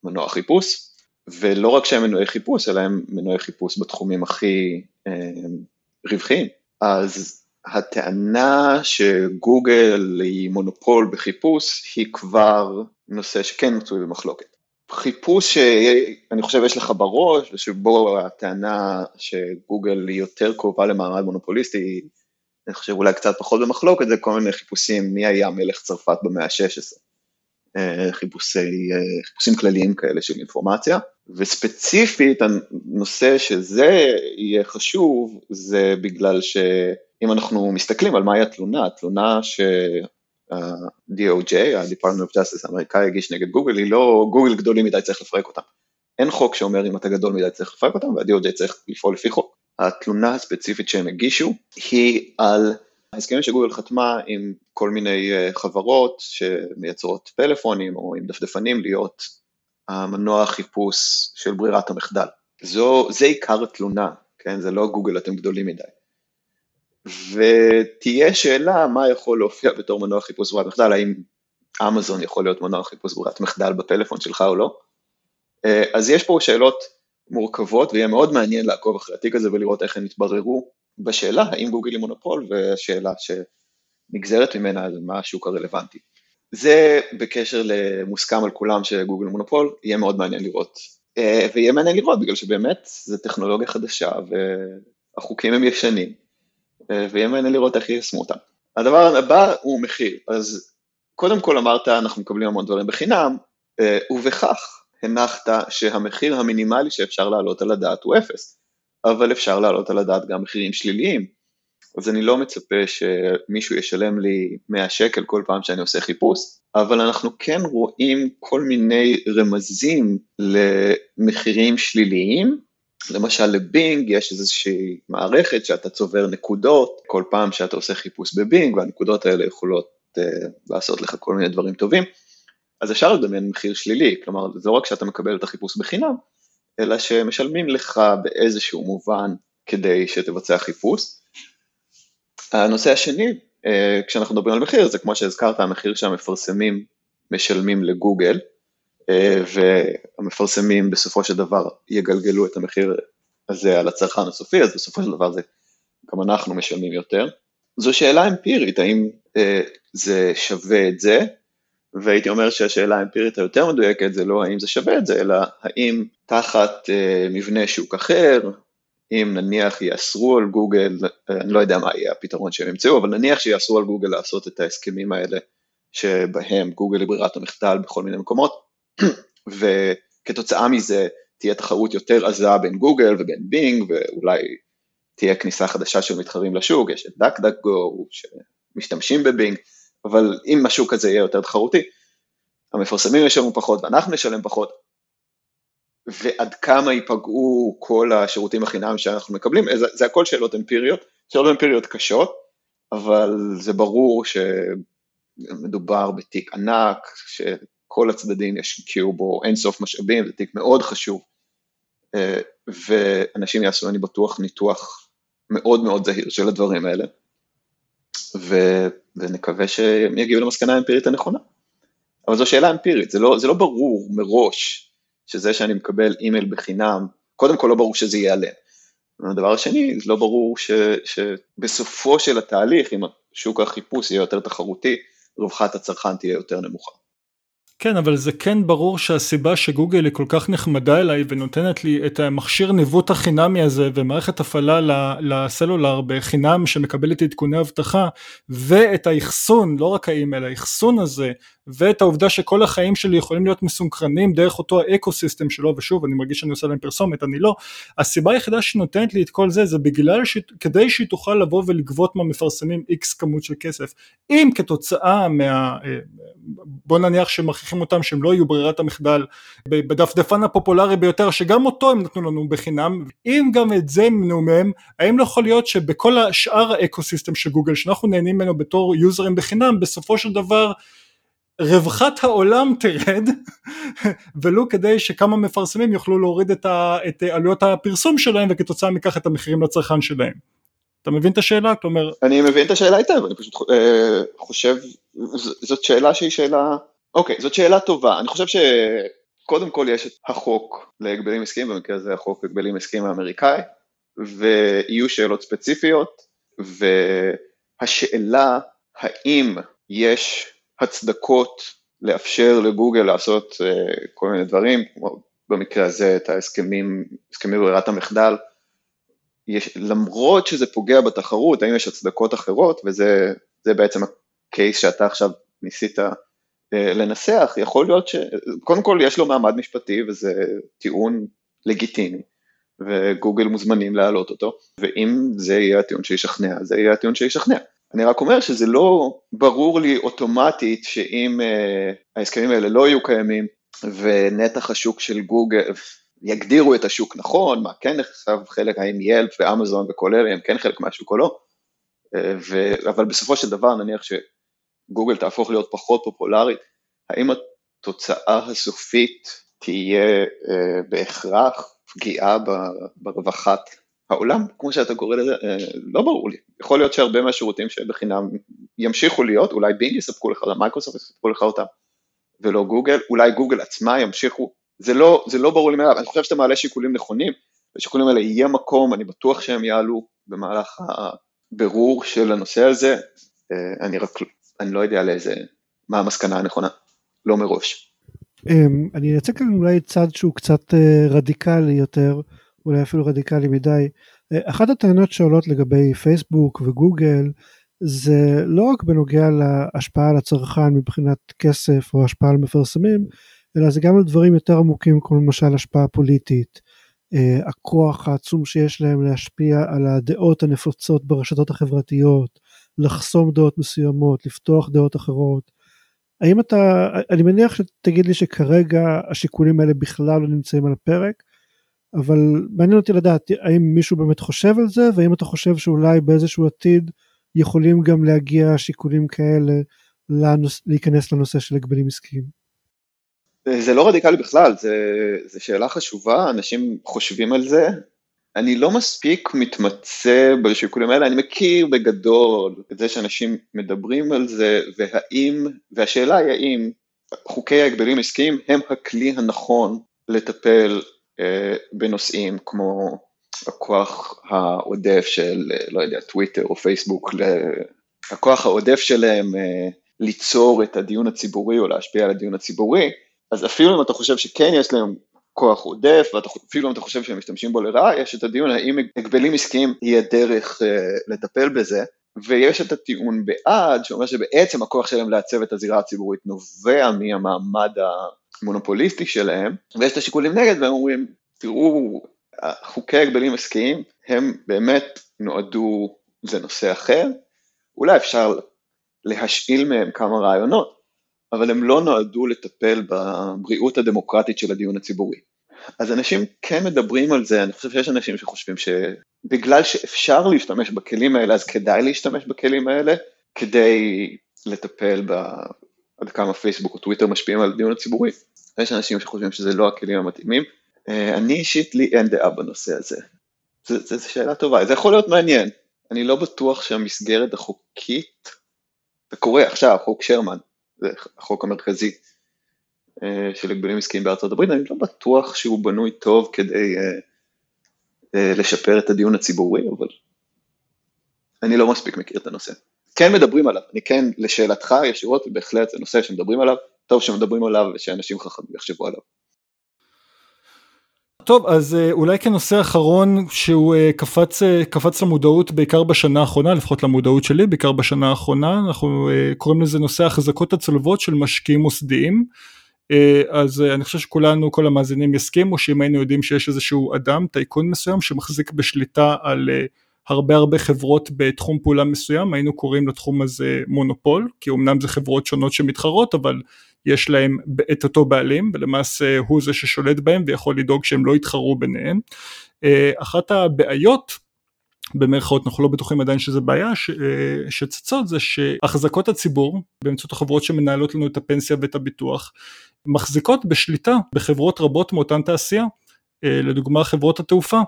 S1: מנוע חיפוש, ולא רק שהם מנועי חיפוש, אלא הם מנועי חיפוש בתחומים הכי אה, רווחיים. אז הטענה שגוגל היא מונופול בחיפוש היא כבר נושא שכן מצוי במחלוקת. חיפוש שאני חושב יש לך בראש, ושבו הטענה שגוגל היא יותר קרובה למעמד מונופוליסטי, אני חושב אולי קצת פחות במחלוקת, זה כל מיני חיפושים, מי היה מלך צרפת במאה ה-16. אה, חיפושי, אה, חיפושים כלליים כאלה של אינפורמציה, וספציפית הנושא שזה יהיה חשוב, זה בגלל ש... אם אנחנו מסתכלים על מהי התלונה, התלונה שה-DOJ, ה-Department of Justice האמריקאי הגיש נגד גוגל, היא לא גוגל גדולים מדי צריך לפרק אותם. אין חוק שאומר אם אתה גדול מדי צריך לפרק אותם, וה-DOJ צריך לפעול לפי חוק. התלונה הספציפית שהם הגישו היא על ההסכמים שגוגל חתמה עם כל מיני אה, חברות שמייצרות פלאפונים או עם דפדפנים להיות המנוע החיפוש של ברירת המחדל. זו, זה עיקר התלונה, כן? זה לא גוגל אתם גדולים מדי. ותהיה שאלה מה יכול להופיע בתור מנוע חיפוש ברירת מחדל, האם אמזון יכול להיות מנוע חיפוש ברירת מחדל בפלאפון שלך או לא. אה, אז יש פה שאלות מורכבות ויהיה מאוד מעניין לעקוב אחרי התיק הזה ולראות איך הן יתבררו בשאלה האם גוגל היא מונופול והשאלה שנגזרת ממנה זה מה השוק הרלוונטי. זה בקשר למוסכם על כולם שגוגל מונופול, יהיה מאוד מעניין לראות. אה, ויהיה מעניין לראות בגלל שבאמת זו טכנולוגיה חדשה והחוקים הם ישנים. ויהיה מעניין לראות איך יישמו אותם. הדבר הבא הוא מחיר, אז קודם כל אמרת אנחנו מקבלים המון דברים בחינם, אה, ובכך הנחת שהמחיר המינימלי שאפשר להעלות על הדעת הוא אפס, אבל אפשר להעלות על הדעת גם מחירים שליליים. אז אני לא מצפה שמישהו ישלם לי 100 שקל כל פעם שאני עושה חיפוש, אבל אנחנו כן רואים כל מיני רמזים למחירים שליליים, למשל לבינג יש איזושהי מערכת שאתה צובר נקודות כל פעם שאתה עושה חיפוש בבינג והנקודות האלה יכולות uh, לעשות לך כל מיני דברים טובים, אז אפשר לדמיין מחיר שלילי, כלומר זה לא רק שאתה מקבל את החיפוש בחינם, אלא שמשלמים לך באיזשהו מובן כדי שתבצע חיפוש. הנושא השני, uh, כשאנחנו מדברים על מחיר, זה כמו שהזכרת, המחיר שהמפרסמים משלמים לגוגל, אה, והמפרסמים בסופו של דבר יגלגלו את המחיר הזה על הצרכן הסופי, אז בסופו של דבר זה גם אנחנו משלמים יותר. זו שאלה אמפירית, האם אה, זה שווה את זה, והייתי אומר שהשאלה האמפירית היותר מדויקת זה לא האם זה שווה את זה, אלא האם תחת אה, מבנה שוק אחר, אם נניח יאסרו על גוגל, אני לא יודע מה יהיה הפתרון שהם ימצאו, אבל נניח שיאסרו על גוגל לעשות את ההסכמים האלה שבהם גוגל היא ברירת המחדל בכל מיני מקומות, וכתוצאה מזה תהיה תחרות יותר עזה בין גוגל ובין בינג, ואולי תהיה כניסה חדשה של מתחרים לשוק, יש את דק דק גו שמשתמשים בבינג, אבל אם השוק הזה יהיה יותר תחרותי, המפרסמים ישלמו פחות ואנחנו נשלם פחות, ועד כמה ייפגעו כל השירותים החינם שאנחנו מקבלים, זה, זה הכל שאלות אמפיריות, שאלות אמפיריות קשות, אבל זה ברור שמדובר בתיק ענק, ש... כל הצדדים ישקיעו בו אינסוף משאבים, זה תיק מאוד חשוב, אה, ואנשים יעשו, אני בטוח, ניתוח מאוד מאוד זהיר של הדברים האלה, ו, ונקווה שהם יגיעו למסקנה האמפירית הנכונה. אבל זו שאלה אמפירית, זה לא, זה לא ברור מראש שזה שאני מקבל אימייל בחינם, קודם כל לא ברור שזה ייעלם. הדבר השני, זה לא ברור ש, שבסופו של התהליך, אם שוק החיפוש יהיה יותר תחרותי, רווחת הצרכן תהיה יותר נמוכה.
S3: כן, אבל זה כן ברור שהסיבה שגוגל היא כל כך נחמדה אליי ונותנת לי את המכשיר ניווט החינמי הזה ומערכת הפעלה לסלולר בחינם שמקבל את עדכוני אבטחה ואת האחסון, לא רק האימייל, האחסון הזה ואת העובדה שכל החיים שלי יכולים להיות מסונכרנים דרך אותו ה ecosystem שלו ושוב אני מרגיש שאני עושה להם פרסומת אני לא. הסיבה היחידה שנותנת לי את כל זה זה בגלל שכדי שהיא תוכל לבוא ולגבות מהמפרסמים איקס כמות של כסף אם כתוצאה מה אה, בוא נניח שמכריחים אותם שהם לא יהיו ברירת המחדל בדפדפן הפופולרי ביותר שגם אותו הם נתנו לנו בחינם אם גם את זה ימנעו מהם האם לא יכול להיות שבכל השאר האקו סיסטם של גוגל שאנחנו נהנים ממנו בתור יוזרים בחינם בסופו של דבר רווחת העולם תרד ולו כדי שכמה מפרסמים יוכלו להוריד את, ה, את עלויות הפרסום שלהם וכתוצאה מכך את המחירים לצרכן שלהם. אתה מבין את השאלה? כלומר...
S1: אני מבין את השאלה היטב, אני פשוט אה, חושב, זאת שאלה שהיא שאלה, אוקיי, זאת שאלה טובה, אני חושב שקודם כל יש את החוק להגבלים עסקיים, במקרה הזה החוק להגבלים עסקיים האמריקאי, ויהיו שאלות ספציפיות, והשאלה האם יש הצדקות לאפשר לגוגל לעשות uh, כל מיני דברים, כמו במקרה הזה את ההסכמים, הסכמי ברירת המחדל, יש, למרות שזה פוגע בתחרות, האם יש הצדקות אחרות, וזה בעצם הקייס שאתה עכשיו ניסית uh, לנסח, יכול להיות ש... קודם כל יש לו מעמד משפטי וזה טיעון לגיטימי, וגוגל מוזמנים להעלות אותו, ואם זה יהיה הטיעון שישכנע, זה יהיה הטיעון שישכנע. אני רק אומר שזה לא ברור לי אוטומטית שאם uh, ההסכמים האלה לא יהיו קיימים ונתח השוק של גוגל, יגדירו את השוק נכון, מה כן נחשב חלק, האם Yelp ואמזון וכל אלה הם כן חלק מהשוק או לא, uh, ו, אבל בסופו של דבר נניח שגוגל תהפוך להיות פחות פופולרית, האם התוצאה הסופית תהיה uh, בהכרח פגיעה ברווחת העולם, כמו שאתה קורא לזה, אה, לא ברור לי. יכול להיות שהרבה מהשירותים שבחינם ימשיכו להיות, אולי Bing יספקו לך, מייקרוסופט יספקו לך אותם, ולא גוגל, אולי גוגל עצמה ימשיכו, זה לא, זה לא ברור לי מאליו, אני חושב שאתה מעלה שיקולים נכונים, לשיקולים האלה יהיה מקום, אני בטוח שהם יעלו במהלך הבירור של הנושא הזה, אה, אני רק, אני לא יודע לאיזה, מה המסקנה הנכונה, לא מראש.
S4: אמ, אני אייצג כאן אולי צד שהוא קצת אה, רדיקלי יותר. אולי אפילו רדיקלי מדי. אה, אחת הטענות שעולות לגבי פייסבוק וגוגל זה לא רק בנוגע להשפעה על הצרכן מבחינת כסף או השפעה על מפרסמים, אלא זה גם על דברים יותר עמוקים כמו למשל השפעה פוליטית, אה, הכוח העצום שיש להם להשפיע על הדעות הנפוצות ברשתות החברתיות, לחסום דעות מסוימות, לפתוח דעות אחרות. האם אתה, אני מניח שתגיד לי שכרגע השיקולים האלה בכלל לא נמצאים על הפרק, אבל מעניין אותי לדעת האם מישהו באמת חושב על זה, והאם אתה חושב שאולי באיזשהו עתיד יכולים גם להגיע שיקולים כאלה לנוס, להיכנס לנושא של הגבלים עסקיים.
S1: זה לא רדיקלי בכלל, זו שאלה חשובה, אנשים חושבים על זה. אני לא מספיק מתמצא בשיקולים האלה, אני מכיר בגדול את זה שאנשים מדברים על זה, והאם, והשאלה היא האם חוקי ההגבלים עסקיים הם הכלי הנכון לטפל בנושאים כמו הכוח העודף של, אה, לא יודע, טוויטר או פייסבוק, הכוח העודף שלהם אה, ליצור את הדיון הציבורי או להשפיע על הדיון הציבורי, אז אפילו אם אתה חושב שכן יש להם כוח עודף, ואפילו אם אתה חושב שהם משתמשים בו לרעה, יש את הדיון האם הגבלים עסקיים היא הדרך לטפל בזה, ויש את הטיעון בעד, שאומר שבעצם הכוח שלהם לעצב את הזירה הציבורית נובע מהמעמד המונופוליסטי שלהם, ויש את השיקולים נגד, והם אומרים, תראו, חוקי הגבלים עסקיים הם באמת נועדו, זה נושא אחר, אולי אפשר להשאיל מהם כמה רעיונות, אבל הם לא נועדו לטפל בבריאות הדמוקרטית של הדיון הציבורי. אז אנשים כן מדברים על זה, אני חושב שיש אנשים שחושבים שבגלל שאפשר להשתמש בכלים האלה, אז כדאי להשתמש בכלים האלה, כדי לטפל ב... עד כמה פייסבוק או טוויטר משפיעים על הדיון הציבורי. יש אנשים שחושבים שזה לא הכלים המתאימים. אה, אני אישית, לי אין דעה בנושא הזה. זו שאלה טובה, זה יכול להיות מעניין. אני לא בטוח שהמסגרת החוקית, זה קורה עכשיו, חוק שרמן, זה החוק המרכזי של הגבלים עסקיים בארצות הברית, אני לא בטוח שהוא בנוי טוב כדי אה, לשפר את הדיון הציבורי, אבל אני לא מספיק מכיר את הנושא. כן מדברים עליו, אני כן, לשאלתך ישירות, בהחלט זה נושא שמדברים עליו, טוב שמדברים עליו ושאנשים חכמים יחשבו עליו.
S3: טוב, אז אה, אולי כנושא אחרון שהוא אה, קפץ, אה, קפץ למודעות בעיקר בשנה האחרונה, לפחות למודעות שלי, בעיקר בשנה האחרונה, אנחנו קוראים לזה נושא החזקות הצולבות של משקיעים מוסדיים. אז אני חושב שכולנו, כל המאזינים יסכימו שאם היינו יודעים שיש איזשהו אדם, טייקון מסוים, שמחזיק בשליטה על הרבה הרבה חברות בתחום פעולה מסוים, היינו קוראים לתחום הזה מונופול, כי אמנם זה חברות שונות שמתחרות, אבל יש להם את אותו בעלים, ולמעשה הוא זה ששולט בהם ויכול לדאוג שהם לא יתחרו ביניהם. אה, אחת הבעיות במרכאות אנחנו לא בטוחים עדיין שזה בעיה ש, אה, שצצות זה שהחזקות הציבור באמצעות החברות שמנהלות לנו את הפנסיה ואת הביטוח מחזיקות בשליטה בחברות רבות מאותן תעשייה אה, לדוגמה חברות התעופה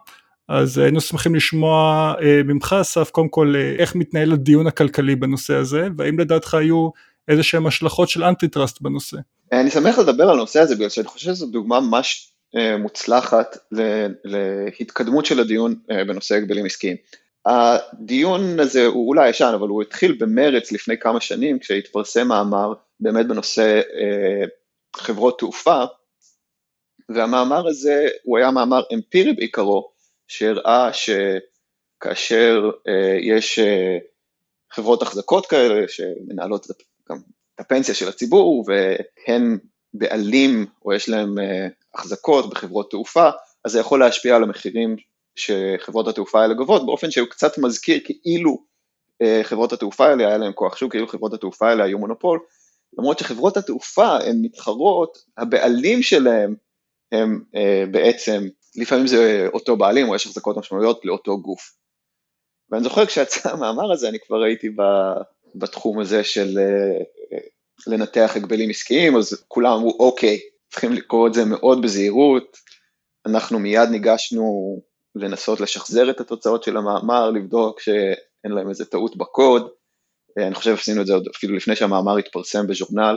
S3: אז היינו שמחים לשמוע ממך אסף קודם כל איך מתנהל הדיון הכלכלי בנושא הזה והאם לדעתך היו איזה שהם השלכות של אנטי טראסט בנושא.
S1: אני שמח לדבר על הנושא הזה בגלל שאני חושב שזו דוגמה ממש אה, מוצלחת להתקדמות של הדיון אה, בנושא הגבלים עסקיים. הדיון הזה הוא אולי ישן, אבל הוא התחיל במרץ לפני כמה שנים, כשהתפרסם מאמר באמת בנושא אה, חברות תעופה, והמאמר הזה הוא היה מאמר אמפירי בעיקרו, שהראה שכאשר יש חברות החזקות כאלה שמנהלות גם את הפנסיה של הציבור והן בעלים או יש להם אה, החזקות בחברות תעופה, אז זה יכול להשפיע על המחירים שחברות התעופה האלה גובות באופן שהוא קצת מזכיר כאילו אה, חברות התעופה האלה היה להם כוח שוק, כאילו חברות התעופה האלה היו מונופול, למרות שחברות התעופה הן מתחרות, הבעלים שלהם הם אה, בעצם, לפעמים זה אותו בעלים או יש החזקות משמעויות לאותו גוף. ואני זוכר כשיצא המאמר הזה, אני כבר הייתי בתחום הזה של אה, לנתח הגבלים עסקיים, אז כולם אמרו, אוקיי, צריכים לקרוא את זה מאוד בזהירות, אנחנו מיד ניגשנו לנסות לשחזר את התוצאות של המאמר, לבדוק שאין להם איזה טעות בקוד, אה, אני חושב שעשינו את זה עוד אפילו לפני שהמאמר התפרסם בז'ורנל,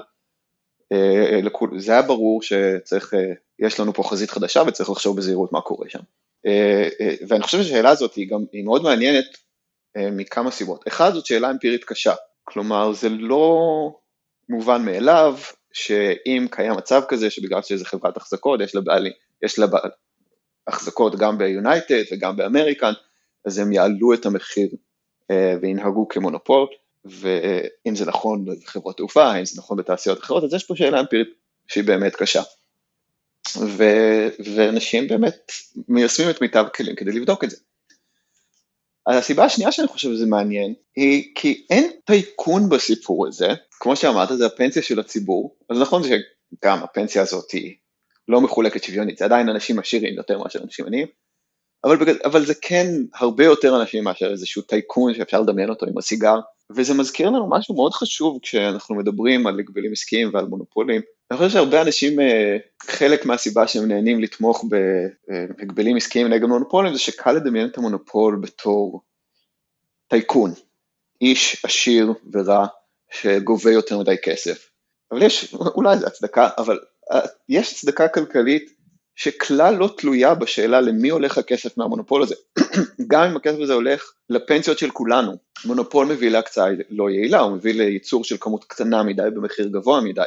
S1: אה, זה היה ברור שצריך, יש לנו פה חזית חדשה וצריך לחשוב בזהירות מה קורה שם. ואני חושב שהשאלה הזאת היא גם, היא מאוד מעניינת אה, מכמה סיבות. אחד, זאת שאלה אמפירית קשה, כלומר זה לא מובן מאליו שאם קיים מצב כזה שבגלל שזה חברת החזקות, יש לה בעלי, יש לה בעל, החזקות גם ביונייטד וגם באמריקן, אז הם יעלו את המחיר אה, וינהגו כמונופול, ואם זה נכון בחברות תעופה, אם זה נכון בתעשיות אחרות, אז יש פה שאלה אמפירית שהיא באמת קשה. ו, ואנשים באמת מיישמים את מיטב הכלים כדי לבדוק את זה. הסיבה השנייה שאני חושב שזה מעניין, היא כי אין טייקון בסיפור הזה, כמו שאמרת, זה הפנסיה של הציבור, אז נכון שגם הפנסיה הזאת היא לא מחולקת שוויונית, זה עדיין אנשים עשירים יותר מאשר אנשים עניים, אבל, אבל זה כן הרבה יותר אנשים מאשר איזשהו טייקון שאפשר לדמיין אותו עם הסיגר, וזה מזכיר לנו משהו מאוד חשוב כשאנחנו מדברים על הגבלים עסקיים ועל מונופולים. אני חושב שהרבה אנשים, אה, חלק מהסיבה שהם נהנים לתמוך בהגבלים עסקיים נגד מונופולים זה שקל לדמיין את המונופול בתור טייקון, איש עשיר ורע שגובה יותר מדי כסף. אבל יש, אולי זה הצדקה, אבל אה, יש הצדקה כלכלית שכלל לא תלויה בשאלה למי הולך הכסף מהמונופול הזה. גם אם הכסף הזה הולך לפנסיות של כולנו, מונופול מביא להקצאה לא יעילה, הוא מביא לייצור של כמות קטנה מדי במחיר גבוה מדי.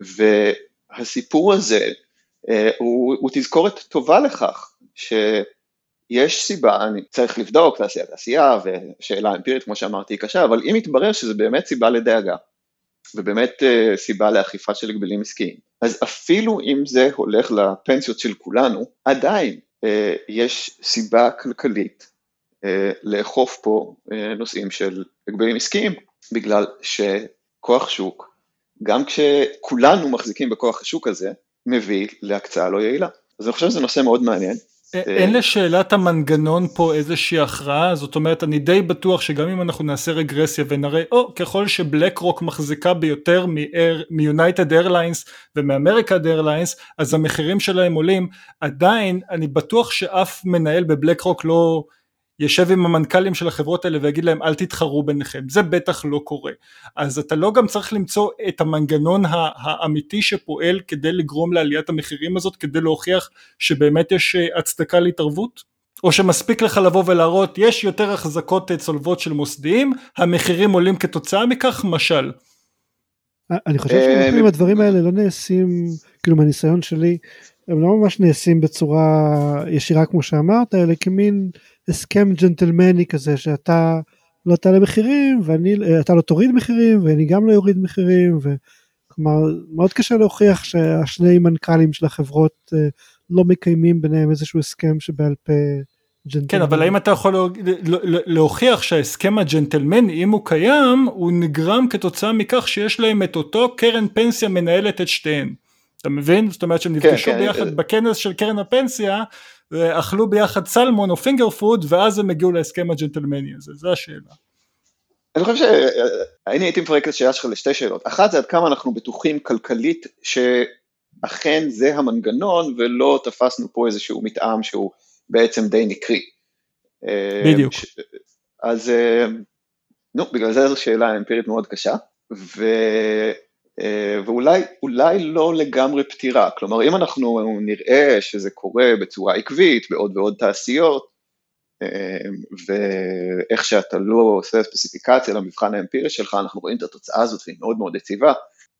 S1: והסיפור הזה אה, הוא, הוא תזכורת טובה לכך שיש סיבה, אני צריך לבדוק תעשייה תעשייה ושאלה אמפירית כמו שאמרתי היא קשה, אבל אם יתברר שזה באמת סיבה לדאגה ובאמת אה, סיבה לאכיפה של הגבלים עסקיים, אז אפילו אם זה הולך לפנסיות של כולנו, עדיין אה, יש סיבה כלכלית אה, לאכוף פה נושאים של הגבלים עסקיים, בגלל שכוח שוק, גם כשכולנו מחזיקים בכוח השוק הזה, מביא להקצאה לא יעילה. אז אני חושב שזה נושא מאוד מעניין,
S3: אין לשאלת המנגנון פה איזושהי הכרעה, זאת אומרת אני די בטוח שגם אם אנחנו נעשה רגרסיה ונראה, או ככל שבלק רוק מחזיקה ביותר מיונייטד איירליינס ומאמריקה איירליינס, אז המחירים שלהם עולים, עדיין אני בטוח שאף מנהל בבלק רוק לא יושב עם המנכ"לים של החברות האלה ויגיד להם אל תתחרו ביניכם, זה בטח לא קורה. אז אתה לא גם צריך למצוא את המנגנון האמיתי שפועל כדי לגרום לעליית המחירים הזאת, כדי להוכיח שבאמת יש אה, הצדקה להתערבות? או שמספיק לך לבוא ולהראות יש יותר החזקות צולבות של מוסדיים, המחירים עולים כתוצאה מכך, משל.
S4: אני חושב שאם אה, הדברים האלה לא נעשים, כאילו מהניסיון שלי, הם לא ממש נעשים בצורה ישירה כמו שאמרת, אלא כמין הסכם ג'נטלמני כזה שאתה לא תעלה מחירים ואני אתה לא תוריד מחירים ואני גם לא אוריד מחירים וכלומר מאוד קשה להוכיח שהשני מנכ"לים של החברות אה, לא מקיימים ביניהם איזשהו הסכם שבעל פה
S3: ג'נטלמני. כן אבל האם אתה יכול להוכיח שההסכם הג'נטלמני אם הוא קיים הוא נגרם כתוצאה מכך שיש להם את אותו קרן פנסיה מנהלת את שתיהן. אתה מבין? זאת אומרת שהם כן, נפגשו כן, ביחד כן. בכנס של קרן הפנסיה ואכלו ביחד סלמון או פינגר פוד ואז הם הגיעו להסכם הג'נטלמני הזה, זו השאלה.
S1: אני חושב שאני הייתי מפרק את השאלה שלך לשתי שאלות, אחת זה עד כמה אנחנו בטוחים כלכלית שאכן זה המנגנון ולא תפסנו פה איזשהו מתאם שהוא בעצם די נקרי.
S3: בדיוק.
S1: אז נו, בגלל זה זו שאלה אמפירית מאוד קשה, ו... אה, ואולי לא לגמרי פתירה, כלומר אם אנחנו נראה שזה קורה בצורה עקבית בעוד ועוד תעשיות, אה, ואיך שאתה לא עושה ספציפיקציה למבחן האמפירי שלך, אנחנו רואים את התוצאה הזאת והיא מאוד מאוד יציבה,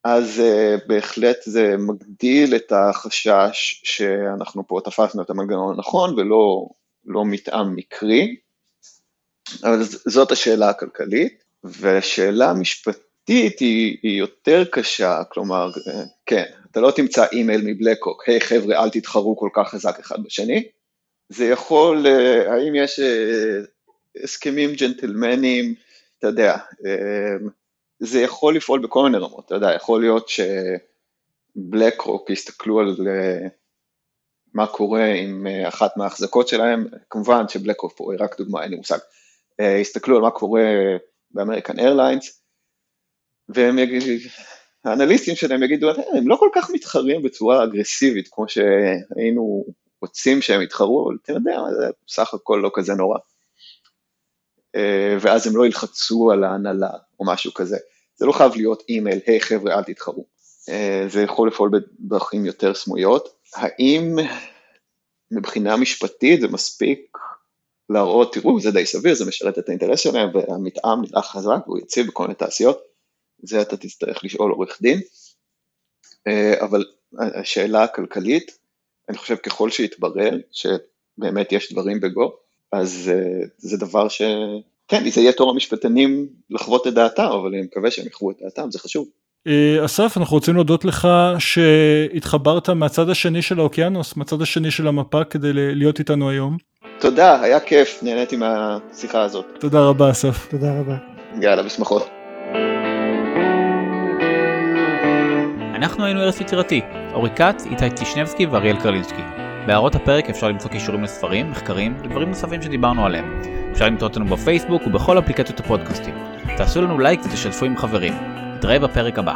S1: אז uh, בהחלט זה מגדיל את החשש שאנחנו פה תפסנו את המנגנון הנכון ולא לא מתאם מקרי, אבל זאת השאלה הכלכלית, והשאלה המשפטית המשפטית היא, היא יותר קשה, כלומר, כן, אתה לא תמצא אימייל מבלקוק, היי hey, חבר'ה אל תתחרו כל כך חזק אחד בשני, זה יכול, האם יש אה, הסכמים ג'נטלמנים, אתה יודע, אה, זה יכול לפעול בכל מיני רמות, אתה יודע, יכול להיות שבלק רוק יסתכלו על אה, מה קורה עם אחת מההחזקות שלהם, כמובן שבלק רוק פה היא רק דוגמה, אין לי מושג, יסתכלו על מה קורה ב American Airlines, והם יגידו, האנליסטים שלהם יגידו, הם לא כל כך מתחרים בצורה אגרסיבית כמו שהיינו רוצים שהם יתחרו, אבל אתה יודע, זה בסך הכל לא כזה נורא. אה, ואז הם לא ילחצו על ההנהלה או משהו כזה. זה לא חייב להיות אימייל, היי hey, חבר'ה אל תתחרו. אה, זה יכול לפעול בדרכים יותר סמויות. האם מבחינה משפטית זה מספיק להראות, תראו, זה די סביר, זה משרת את האינטרס שלהם, והמתאם נראה חזק והוא יציב בכל מיני תעשיות. זה אתה תצטרך לשאול עורך דין, אה, אבל השאלה הכלכלית, אני חושב ככל שיתברר שבאמת יש דברים בגו, אז אה, זה דבר ש... כן, זה יהיה תור המשפטנים לחוות את דעתם, אבל אני מקווה שהם יחוו את דעתם, זה חשוב.
S3: אה, אסף, אנחנו רוצים להודות לך שהתחברת מהצד השני של האוקיינוס, מהצד השני של המפה כדי להיות איתנו היום.
S1: תודה, היה כיף, נהניתי מהשיחה הזאת.
S3: תודה רבה, אסף.
S4: תודה רבה.
S1: יאללה, בשמחות.
S2: אנחנו היינו ארץ יצירתי, אורי כץ, איתי טישנבסקי ואריאל קרלינסקי. בהערות הפרק אפשר למצוא קישורים לספרים, מחקרים ודברים נוספים שדיברנו עליהם. אפשר למצוא אותנו בפייסבוק ובכל אפליקציות הפודקאסטים. תעשו לנו לייק ותשתפו עם חברים. נתראה בפרק הבא.